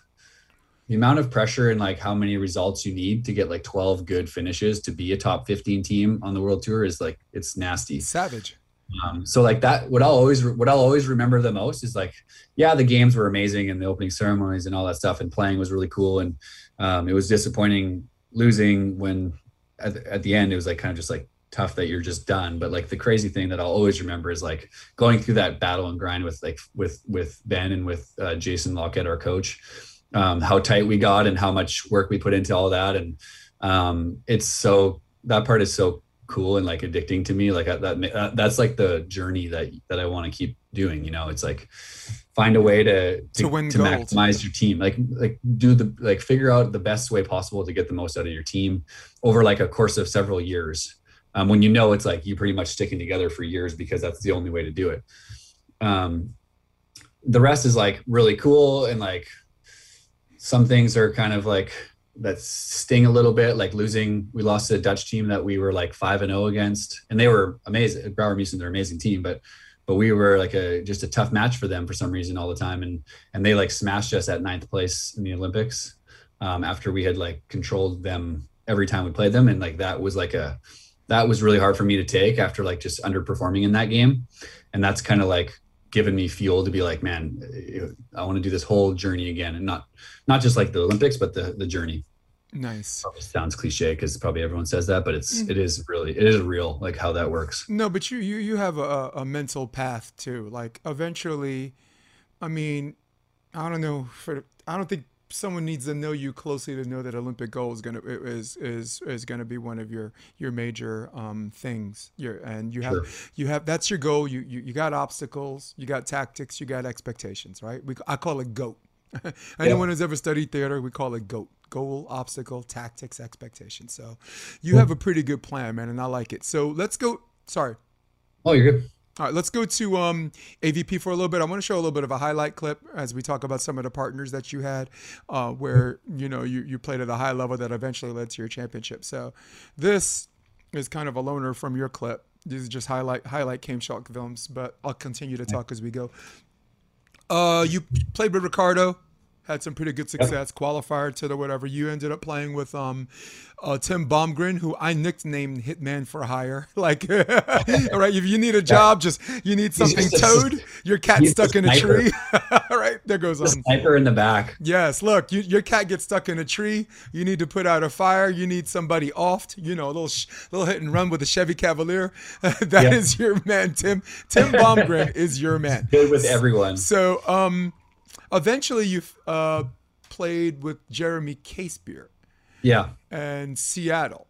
the amount of pressure and like how many results you need to get like 12 good finishes to be a top 15 team on the world tour is like it's nasty. Savage. Um, so like that, what I'll always what I'll always remember the most is like, yeah, the games were amazing and the opening ceremonies and all that stuff, and playing was really cool. And um, it was disappointing losing when at, the- at the end it was like kind of just like tough that you're just done. But like the crazy thing that I'll always remember is like going through that battle and grind with like with with Ben and with uh, Jason Lochhead, our coach, um, how tight we got and how much work we put into all that. And um, it's so that part is so cool and like addicting to me like I- that uh, that's like the journey that that I want to keep doing you know? It's like find a way to to, To win to maximize your team. Like like do the like figure out the best way possible to get the most out of your team over like a course of several years. Um, when you know it's like you pretty much sticking together for years because that's the only way to do it. Um the rest is like really cool and like some things are kind of like that sting a little bit, like losing. We lost to a Dutch team that we were like five and zero against, and they were amazing. Brouwer Meeuwsen, they're an amazing team, but but we were like a just a tough match for them for some reason all the time, and and they like smashed us at ninth place in the Olympics um, after we had like controlled them every time we played them, and like that was like a that was really hard for me to take after like just underperforming in that game, and that's kind of like given me fuel to be like, man, I want to do this whole journey again, and not not just like the Olympics, but the the journey. Nice. Probably sounds cliche because probably everyone says that, but it's mm. it is really it is real like how that works. No, but you you you have a, a mental path too. Like eventually, I mean, I don't know for I don't think someone needs to know you closely to know that Olympic gold is gonna is is is gonna be one of your your major um, things. Your and you have sure. you have that's your goal. You, you you got obstacles, you got tactics, you got expectations. Right? We I call it GOAT. (laughs) Anyone yeah. who's ever studied theater, we call it GOAT goal, obstacle, tactics, expectation. So you have a pretty good plan, man, and I like it. So let's go. Sorry. Oh, you're good. All right, let's go to um, AVP for a little bit. I want to show a little bit of a highlight clip as we talk about some of the partners that you had, uh, where you know you, you played at a high level that eventually led to your championship. So this is kind of a loner from your clip. These are just highlight highlight Chaim Schalk films, but I'll continue to talk as we go. Uh, you played with Ricardo had some pretty good success, qualifier to the whatever. You ended up playing with um, uh, Tim Bomgren, who I nicknamed Hitman for Hire. (laughs) Like, all (laughs) right, if you need a job, just you need something towed. Your cat stuck in a tree. all (laughs) right, there goes on. Sniper in the back. Yes, look, you, your cat gets stuck in a tree. You need to put out a fire. You need somebody offed. You know, a little sh- little hit and run with a Chevy Cavalier. That is your man, Tim. Tim Bomgren is your man. Good with everyone. So, um Eventually, you uh, played with Jeremy Casebeer. Yeah. And Seattle.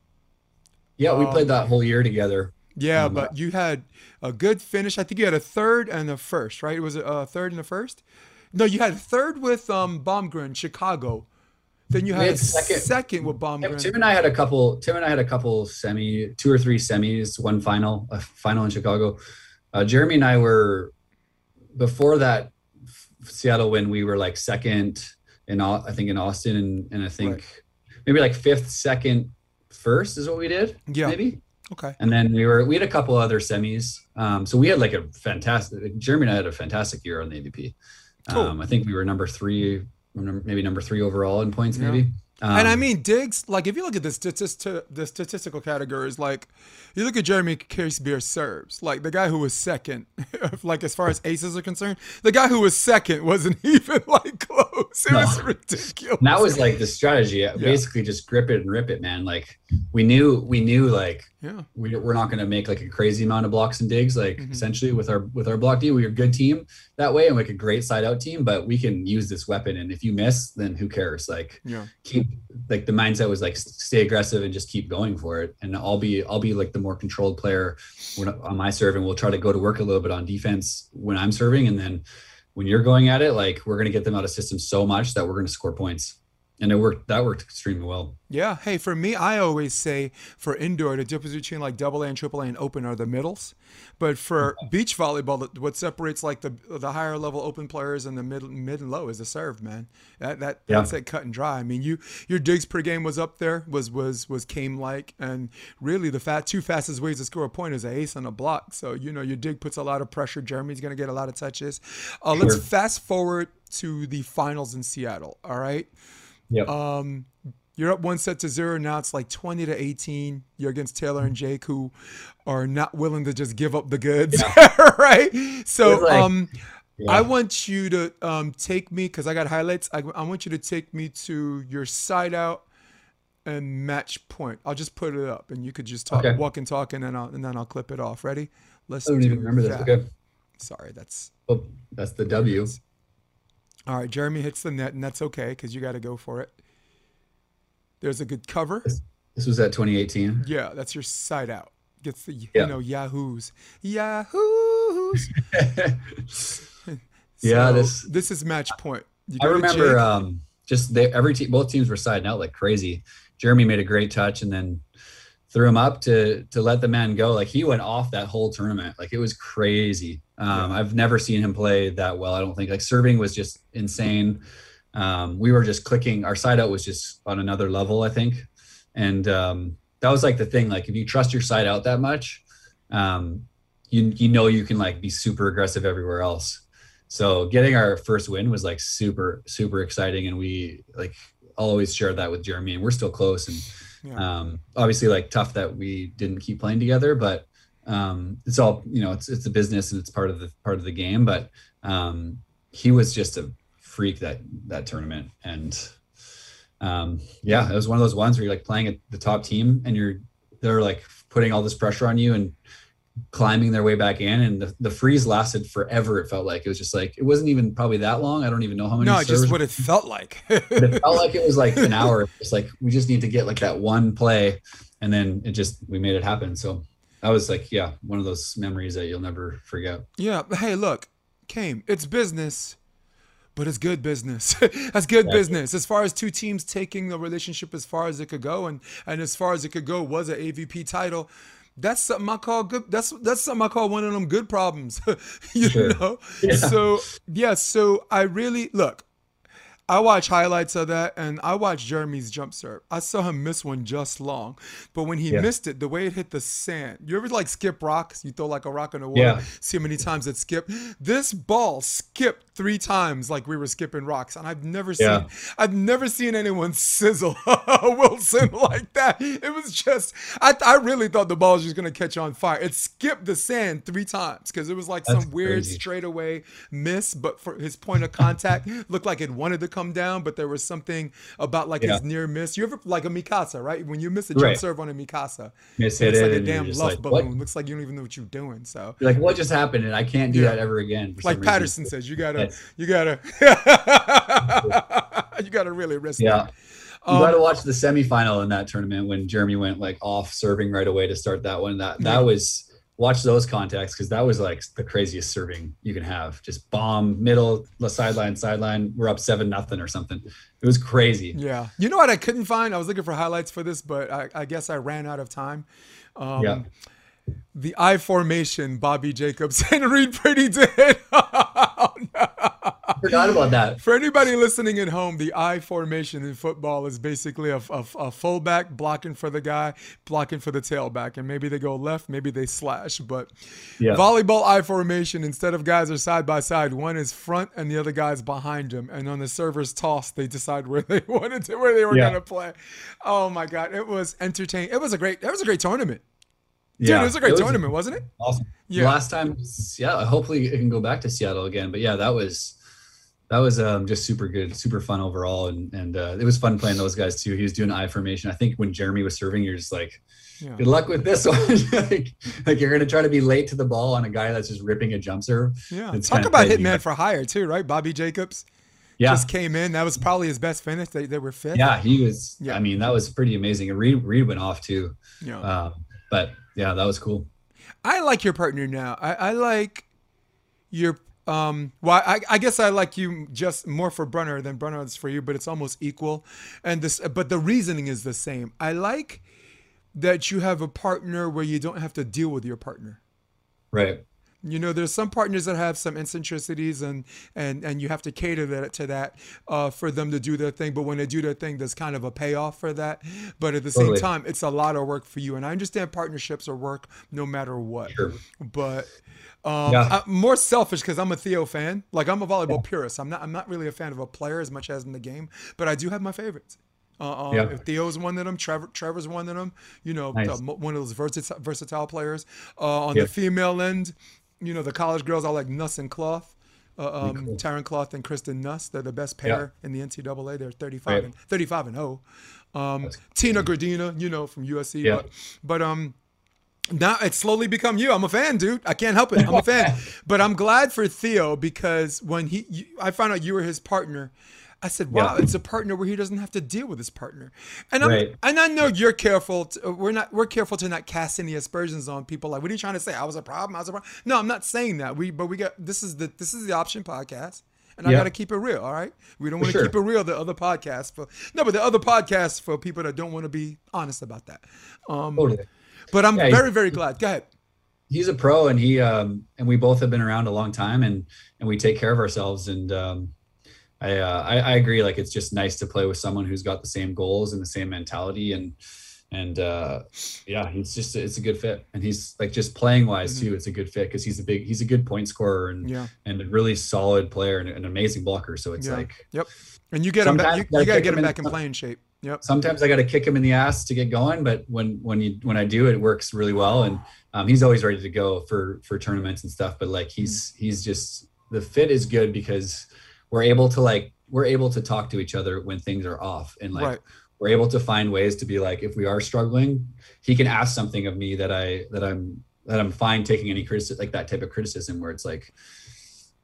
Yeah, we um, played that whole year together. Yeah, um, but you had a good finish. I think you had a third and a first, right? Was it a third and a first? No, you had a third with um, Bomgren, Chicago. Then you had, had a second, second with Bomgren. Tim and I had a couple. Tim and I had a couple semi, two or three semis, one final, a final in Chicago. Uh, Jeremy and I were before that Seattle when we were like second in all I think in Austin and and I think right. maybe like fifth, second, first is what we did. Yeah. Maybe. Okay. And then we were we had a couple other semis. Um, so we had like a fantastic Jeremy and I had a fantastic year on the AVP. Cool. Um, I think we were number three, maybe number three overall in points, yeah. maybe. Um, and I um, mean, Diggs, like if you look at the, statist- the statistical categories, like you look at Jeremy Casebeer serves, like the guy who was second, (laughs) like as far as aces are concerned, the guy who was second wasn't (laughs) even like (laughs) It no. was ridiculous. And that was like the strategy. Yeah. Basically, just grip it and rip it, man. Like we knew, we knew, like yeah, we, we're not going to make like a crazy amount of blocks and digs. Like mm-hmm. essentially with our with our block D, we are a good team that way and like a great side out team. But we can use this weapon, and if you miss, then who cares? Like yeah, keep like the mindset was like stay aggressive and just keep going for it. And I'll be I'll be like the more controlled player when on my serve, and we'll try to go to work a little bit on defense when I'm serving, and then when you're going at it, like we're gonna get them out of system so much that we're gonna score points and it worked that worked extremely well. Yeah hey for me i always say for indoor the difference between like double a and triple a and open are the middles. But for beach volleyball what separates like the the higher level open players and the mid mid and low is the serve man. That that yeah. that's it cut and dry. I mean you your digs per game was up there was was was came like and really the fat two fastest ways to score a point is an ace and a block. So you know your dig puts a lot of pressure. Jeremy's going to get a lot of touches. Uh, sure. let's fast forward to the finals in seattle all right Yep. Um, you're up one set to zero. Now it's like 20 to 18. You're against Taylor and Jake, who are not willing to just give up the goods, yeah. (laughs) right? So, like, um, yeah. I want you to um, take me because I got highlights. I, I, want you to take me to your side out and match point. I'll just put it up, and you could just talk, okay. walk and talk, and then I'll and then I'll clip it off. Ready? Let's. I don't do even remember that. Okay. Sorry, that's. Oh, that's the W. All right, Jeremy hits the net, and that's okay because you got to go for it. There's a good cover. This, this, was at 2018. Yeah, that's your side out. Gets the yeah. you know Yahoos, Yahoos. (laughs) so yeah, this this is match point. I remember um, just they, every team, both teams were siding out like crazy. Jeremy made a great touch and then threw him up to to let the man go. Like he went off that whole tournament. Like it was crazy. Um, I've never seen him play that well. I don't think like serving was just insane. Um, we were just clicking. Our side out was just on another level, I think, and um, that was like the thing. Like if you trust your side out that much, um, you you know you can like be super aggressive everywhere else. So getting our first win was like super super exciting, and we like I'll always share that with Jeremy, and we're still close. And yeah. um, obviously, like tough that we didn't keep playing together, but um, it's all you know. It's it's a business and it's part of the part of the game. But um, he was just a freak that that tournament, and um, yeah, it was one of those ones where you're like playing at the top team, and you're they're like putting all this pressure on you and climbing their way back in. And the, the freeze lasted forever it felt like. It was just like it wasn't even probably that long. I don't even know how many no just what it felt like. (laughs) It felt like it was like an hour. It's like we just need to get like that one play and then it just we made it happen. So I was like yeah one of those memories that you'll never forget yeah hey look Chaim it's business but it's good business. (laughs) That's good yeah. business. As far as two teams taking the relationship as far as it could go, and and as far as it could go was an AVP title that's something I call good. That's that's something I call one of them good problems. (laughs) you sure. know. Yeah. So yeah. So I really look. I watch highlights of that, and I watched Jeremy's jump serve. I saw him miss one just long, but when he yeah. missed it, the way it hit the sand. You ever like skip rocks? You throw like a rock in the water. Yeah. See how many times it skipped. This ball skipped three times like we were skipping rocks, and I've never yeah. seen I've never seen anyone (laughs) sizzle (laughs) Wilson (laughs) like that. It was just I, I really thought the ball was just gonna catch on fire. It skipped the sand three times because it was like That's some weird crazy. straightaway miss, but for his point of contact looked like it wanted to come down, but there was something about like yeah. his near miss. You ever like a Mikasa, right? When you miss a jump right. serve on a Mikasa, miss it, it's like a damn love like, balloon. What? Looks like you don't even know what you're doing. So you're like, what just happened? And I can't do yeah. that ever again. Like Patterson says, you gotta, you gotta, (laughs) you gotta really risk yeah. That. You um, got to watch the semifinal in that tournament when Jeremy went like off serving right away to start that one. That that was watch those contacts because that was like the craziest serving you can have. Just bomb middle, sideline, sideline. We're up seven nothing or something. It was crazy. Yeah. You know what I couldn't find? I was looking for highlights for this, but I, I guess I ran out of time. Um, yeah. The I formation, Bobby Jacobs (laughs) and Reid Priddy did. (laughs) oh, no forgot about that. (gasps) For anybody listening at home, the I formation in football is basically a, a, a, fullback blocking for the guy, blocking for the tailback, and maybe they go left, maybe they slash. But yeah. volleyball I formation, instead of guys are side by side, one is front and the other guy's behind him, and on the server's toss, they decide where they (laughs) wanted to, where they were yeah. going to play. Oh my god, it was entertaining. It was a great, it was a great tournament. Dude, yeah, it was a great was tournament, wasn't it? Awesome. Yeah. Last time, yeah. Hopefully, it can go back to Seattle again. But yeah, that was that was um, just super good, super fun overall, and and uh, it was fun playing those guys too. He was doing I formation. I think when Jeremy was serving, you're just like, yeah. good luck with this (laughs) one. like, like you're gonna try to be late to the ball on a guy that's just ripping a jump serve. Yeah, talk about hitman for hire too, right? Bobby Jacobs. Yeah. Just came in. That was probably his best finish. They, they were fifth. Yeah, he was. Yeah. I mean, that was pretty amazing. And Reed Reid went off too. Yeah. Um, but yeah, that was cool. I like your partner now. I, I like your um, well, I, I, guess I like you just more for Brunner than Brunner is for you, but it's almost equal. And this, but the reasoning is the same. I like that you have a partner where you don't have to deal with your partner. Right. You know, there's some partners that have some eccentricities, and and and you have to cater that to that uh, for them to do their thing. But when they do their thing, there's kind of a payoff for that. But at the totally. same time, it's a lot of work for you. And I understand partnerships are work no matter what. Sure. But um, yeah. I'm more selfish because I'm a Theo fan. Like I'm a volleyball yeah. purist. I'm not. I'm not really a fan of a player as much as in the game, but I do have my favorites. Uh, um, yeah. If Theo's one of them, Trevor, Trevor's one of them. You know, nice. the, one of those versatile, versatile players. Uh, on the female end, you know, the college girls are like Nuss and Kloth. Uh, um. Taryn Kloth and Kristen Nuss. They're the best pair in the NCAA. They're 35 right. and 35 and 0. Um, Tina Graudina, you know, from USC. Yeah. But, but um, now it's slowly become you. I'm a fan, dude. I can't help it. I'm a (laughs) fan. but I'm glad for Theo because when he, you, I found out you were his partner. I said, "Wow, yeah. it's a partner where he doesn't have to deal with his partner." And I'm, right. and I know you're careful. To, we're not. We're careful to not cast any aspersions on people. Like, what are you trying to say? I was a problem. I was a problem. No, I'm not saying that. We, but we got this is the this is the option podcast. And I got to keep it real, all right? We don't want to sure. keep it real. The other podcasts for no, but the other podcasts for people that don't want to be honest about that. Um, totally. But I'm yeah, very, very glad. Go ahead. he's a pro and he um and we both have been around a long time and and we take care of ourselves and um I, uh, I I agree like it's just nice to play with someone who's got the same goals and the same mentality and and uh yeah it's just it's a good fit and he's like just playing wise Mm-hmm. too it's a good fit because he's a big he's a good point scorer and Yeah. and a really solid player and an amazing blocker so it's Yeah. like Yep. And you get him back. You, gotta you gotta get him back in playing shape. Yep. sometimes I got to kick him in the ass to get going, but when when you when I do, it works really well. And um, he's always ready to go for for tournaments and stuff. But like he's he's just the fit is good because we're able to like we're able to talk to each other when things are off, and like Right. we're able to find ways to be like if we are struggling, he can ask something of me that I that I'm that I'm fine taking any criticism like that type of criticism where it's like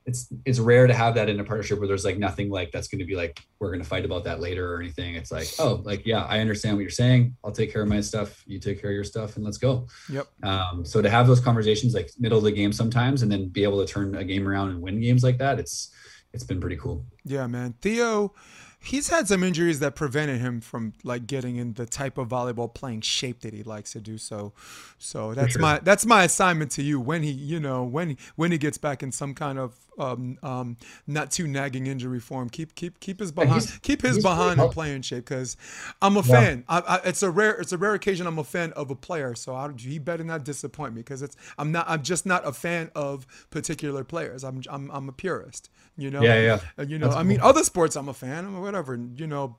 it's it's rare to have that in a partnership where there's like nothing like that's going to be like we're going to fight about that later or anything it's like oh like yeah i understand what you're saying i'll take care of my stuff you take care of your stuff and let's go Yep. um so to have those conversations like middle of the game sometimes and then be able to turn a game around and win games like that it's it's been pretty cool Yeah, man. Theo, he's had some injuries that prevented him from like getting in the type of volleyball playing shape that he likes to do. So, so that's sure. my that's my assignment to you when he, you know, when when he gets back in some kind of um, um, not too nagging injury form, keep keep keep his behind he's- keep his behind in playing shape because I'm a fan. I, I, it's a rare it's a rare occasion I'm a fan of a player. So I, he better not disappoint me because it's I'm not I'm just not a fan of particular players. I'm I'm I'm a purist. You know. Yeah, yeah. You know, That's I mean, other sports I'm a fan. I'm a whatever. You know,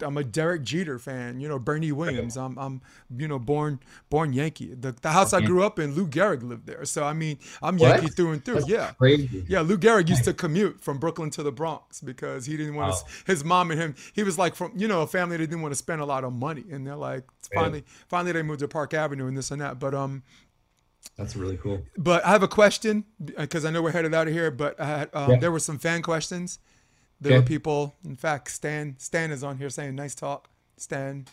I'm a Derek Jeter fan. You know, Bernie Williams. I'm, I'm, you know, born, born Yankee. The, the house I grew up in, Lou Gehrig lived there. So I mean, I'm What? Yankee through and through. That's yeah. crazy Yeah, Lou Gehrig used to commute from Brooklyn to the Bronx because he didn't want Wow. to. His mom and him, he was like from you know a family that didn't want to spend a lot of money, and they're like finally, finally they moved to Park Avenue and this and that. But um, that's really cool but I have a question because I know we're headed out of here. But I had, um, Yeah. there were some fan questions. There Okay. were people. In fact, Stan Stan is on here saying nice talk. Stan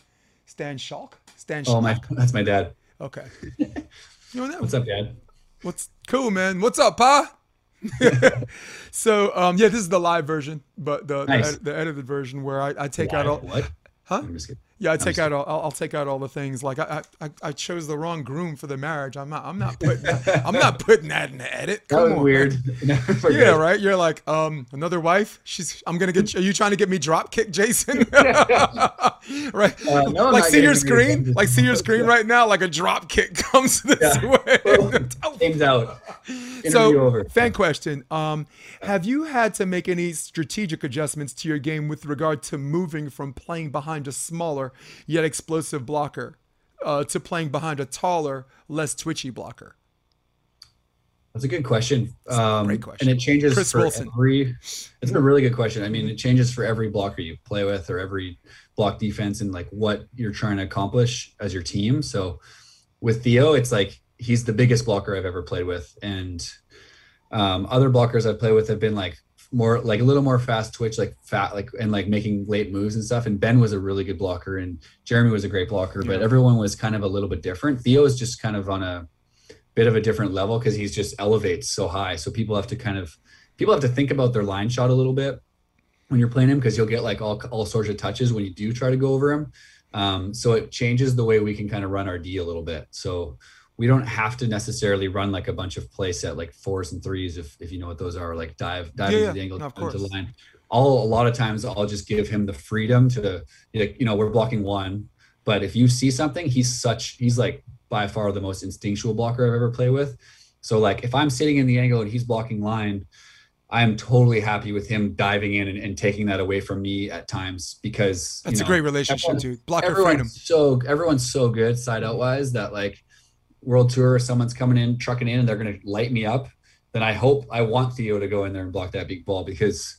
Stan Schalk. Stan oh Schalk. my (laughs) that's my dad Okay. (laughs) You know that? what's up dad What's cool, man? What's up, Pa? (laughs) so um, yeah, this is the live version, but the the, Nice. ed- the edited version where I, I take out all what Huh? I'm just kidding. yeah I take out all, I'll, I'll take out all the things like I, I I- chose the wrong groom for the marriage. I'm not I'm not (laughs) putting that, I'm not putting that in the edit. that Come was on, weird man. (laughs) Yeah, right. You're like, um, another wife. She's. I'm gonna get. Are you trying to get me drop kick, Jason? (laughs) right. Uh, no, like see your screen. Like see your screen right now. Like a drop kick comes this way. game's out interview so, over fan question: um, Have you had to make any strategic adjustments to your game with regard to moving from playing behind a smaller yet explosive blocker uh, to playing behind a taller, less twitchy blocker? That's a good question. Um, great question. And it changes Chris for Wilson. every. It's a really good question. I mean, it changes for every blocker you play with, or every block defense, and like what you're trying to accomplish as your team. So, with Theo, it's like he's the biggest blocker I've ever played with, and um, other blockers I've played with have been like more like a little more fast twitch, like fat, like and like making late moves and stuff. And Ben was a really good blocker, and Jeremy was a great blocker, but everyone was kind of a little bit different. Theo is just kind of on a bit of a different level because he's just elevates so high. So people have to kind of people have to think about their line shot a little bit when you're playing him because you'll get like all all sorts of touches when you do try to go over him. Um, so it changes the way we can kind of run our D a little bit. So we don't have to necessarily run like a bunch of play set like fours and threes if if you know what those are like dive dive Yeah, into the angle No, into the line. I'll a lot of times I'll just give him the freedom to you know we're blocking one, but if you see something, he's such he's like by far the most instinctual blocker I've ever played with. So like if I'm sitting in the angle and he's blocking line, I am totally happy with him diving in and, and taking that away from me at times because you That's a great relationship everyone- too. Blocker freedom. so everyone's so good side out wise that like world tour someone's coming in trucking in and they're going to light me up then i hope i want theo to go in there and block that big ball because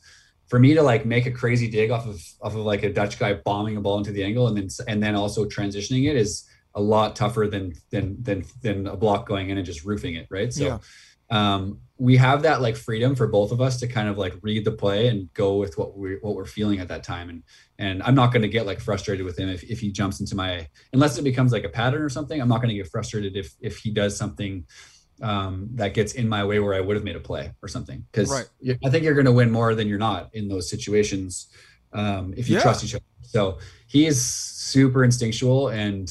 for me to like make a crazy dig off of off of like a dutch guy bombing a ball into the angle and then and then also transitioning it is a lot tougher than than than than a block going in and just roofing it right so Yeah. um we have that like freedom for both of us to kind of like read the play and go with what we what we're feeling at that time and and I'm not going to get like frustrated with him if, if he jumps into my unless it becomes like a pattern or something. I'm not going to get frustrated if if he does something um, that gets in my way where I would have made a play or something. Because Right. I think you're going to win more than you're not in those situations um, if you Yeah. trust each other. So he is super instinctual, and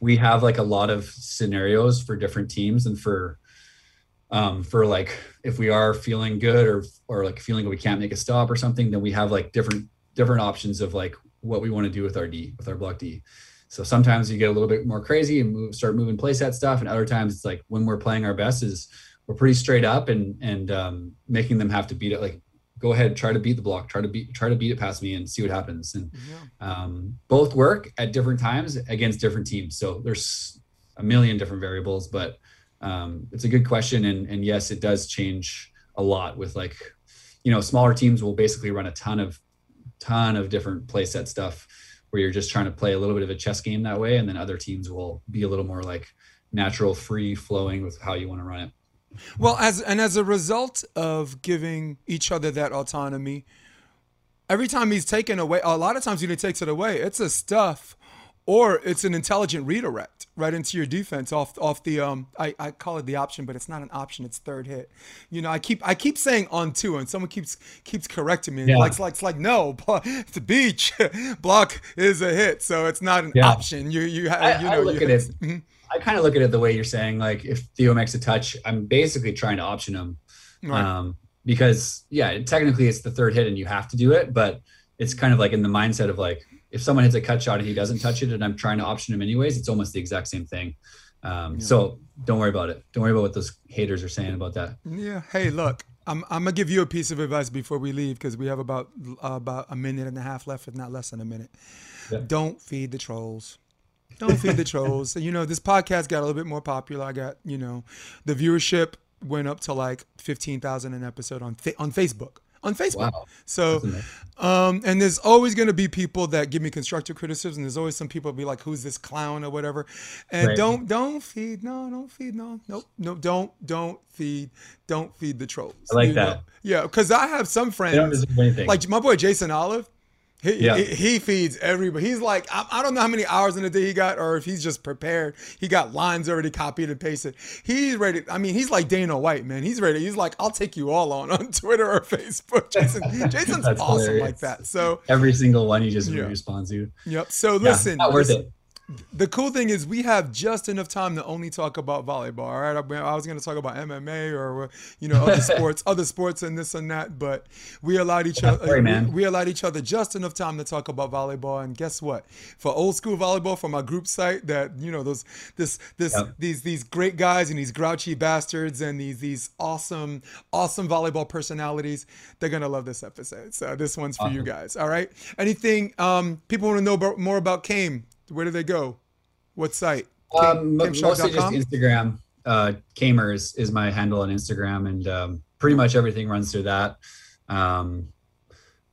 we have like a lot of scenarios for different teams and for um, for like if we are feeling good or or like feeling we can't make a stop or something, then we have like different different options of like what we want to do with our D with our block D. So sometimes you get a little bit more crazy and move, start moving playset stuff, and other times it's like when we're playing our best is we're pretty straight up and and um, making them have to beat it like go ahead try to beat the block try to beat try to beat it past me and see what happens and yeah. um, both work at different times against different teams so there's a million different variables but um, it's a good question and and yes it does change a lot with like you know smaller teams will basically run a ton of ton of different play set stuff where you're just trying to play a little bit of a chess game that way and then other teams will be a little more like natural free flowing with how you want to run it. Well as and as a result of giving each other that autonomy every time he's taken away a lot of times when he takes it away it's a stuff or it's an intelligent redirect right into your defense off off the um I, I call it the option but it's not an option it's third hit you know I keep I keep saying on two and someone keeps keeps correcting me yeah. like it's like it's like no (laughs) it's a beach (laughs) block is a hit so it's not an yeah. option you you I, you know I look you at it (laughs) mm-hmm. I kind of look at it the way you're saying like if Theo makes a touch I'm basically trying to option him right. um because yeah technically it's the third hit and you have to do it but it's kind of like in the mindset of like if someone hits a cut shot and he doesn't touch it and I'm trying to option him anyways, it's almost the exact same thing. Um, yeah. So don't worry about it. Don't worry about what those haters are saying about that. Yeah. Hey, look, I'm, I'm gonna give you a piece of advice before we leave because we have about uh, about a minute and a half left, if not less than a minute. Yeah. Don't feed the trolls. Don't feed the trolls. (laughs) You know, this podcast got a little bit more popular. I got, you know, the viewership went up to like 15,000 an episode on on Facebook on Facebook. Wow. So, um, and there's always going to be people that give me constructive criticism. There's always some people be like, "Who's this clown?" or whatever. And right. don't don't feed no don't feed no nope no don't don't feed don't feed the trolls. I like that. Know? Yeah, because I have some friends like my boy Jason Olive. He, yeah. he, he, feeds everybody. He's like, I, I, don't know how many hours in a day he got, or if he's just prepared. He got lines already copied and pasted. He's ready. I mean, he's like Dana White, man. He's ready. He's like, I'll take you all on on (laughs) Twitter or Facebook. Jason, (laughs) Jason's awesome hilarious. like that. So every single one he just yeah. responds to. Yep. So listen, yeah, not worth it the cool thing is we have just enough time to only talk about volleyball. All right, I, was going to talk about MMA or you know other (laughs) sports, other sports and this and that, but we allowed each other sorry, we, we, allowed each other just enough time to talk about volleyball. And guess what? For old school volleyball, for my group site, that you know those this this yep. these these great guys and these grouchy bastards and these these awesome awesome volleyball personalities, they're gonna love this episode. So this one's for awesome. you guys. All right. Anything um, people want to know about, more about Chaim? Where do they go? What site? Um, mostly just Instagram. Uh, Kamer is, is my handle on Instagram, and um, pretty much everything runs through that. Um,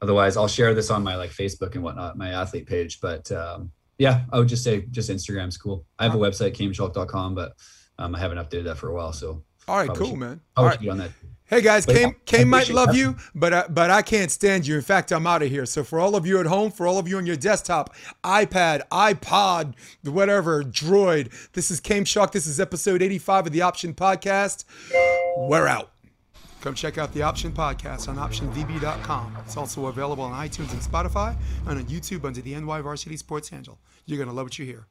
otherwise, I'll share this on my like Facebook and whatnot, my athlete page. But um, yeah, I would just say just Instagram's cool. I have a website, chaimschalk.com, but um, I haven't updated that for a while. So all right, cool, should, man. All right. on that. Hey guys, Chaim might love you, but uh, but I can't stand you. In fact, I'm out of here. So for all of you at home, for all of you on your desktop, iPad, iPod, whatever, Droid, this is Chaim Schalk. This is episode 85 of the Option Podcast. We're out. Come check out the Option Podcast on OptionVB.com. It's also available on iTunes and Spotify and on YouTube under the NY Varsity Sports handle. You're gonna love what you hear.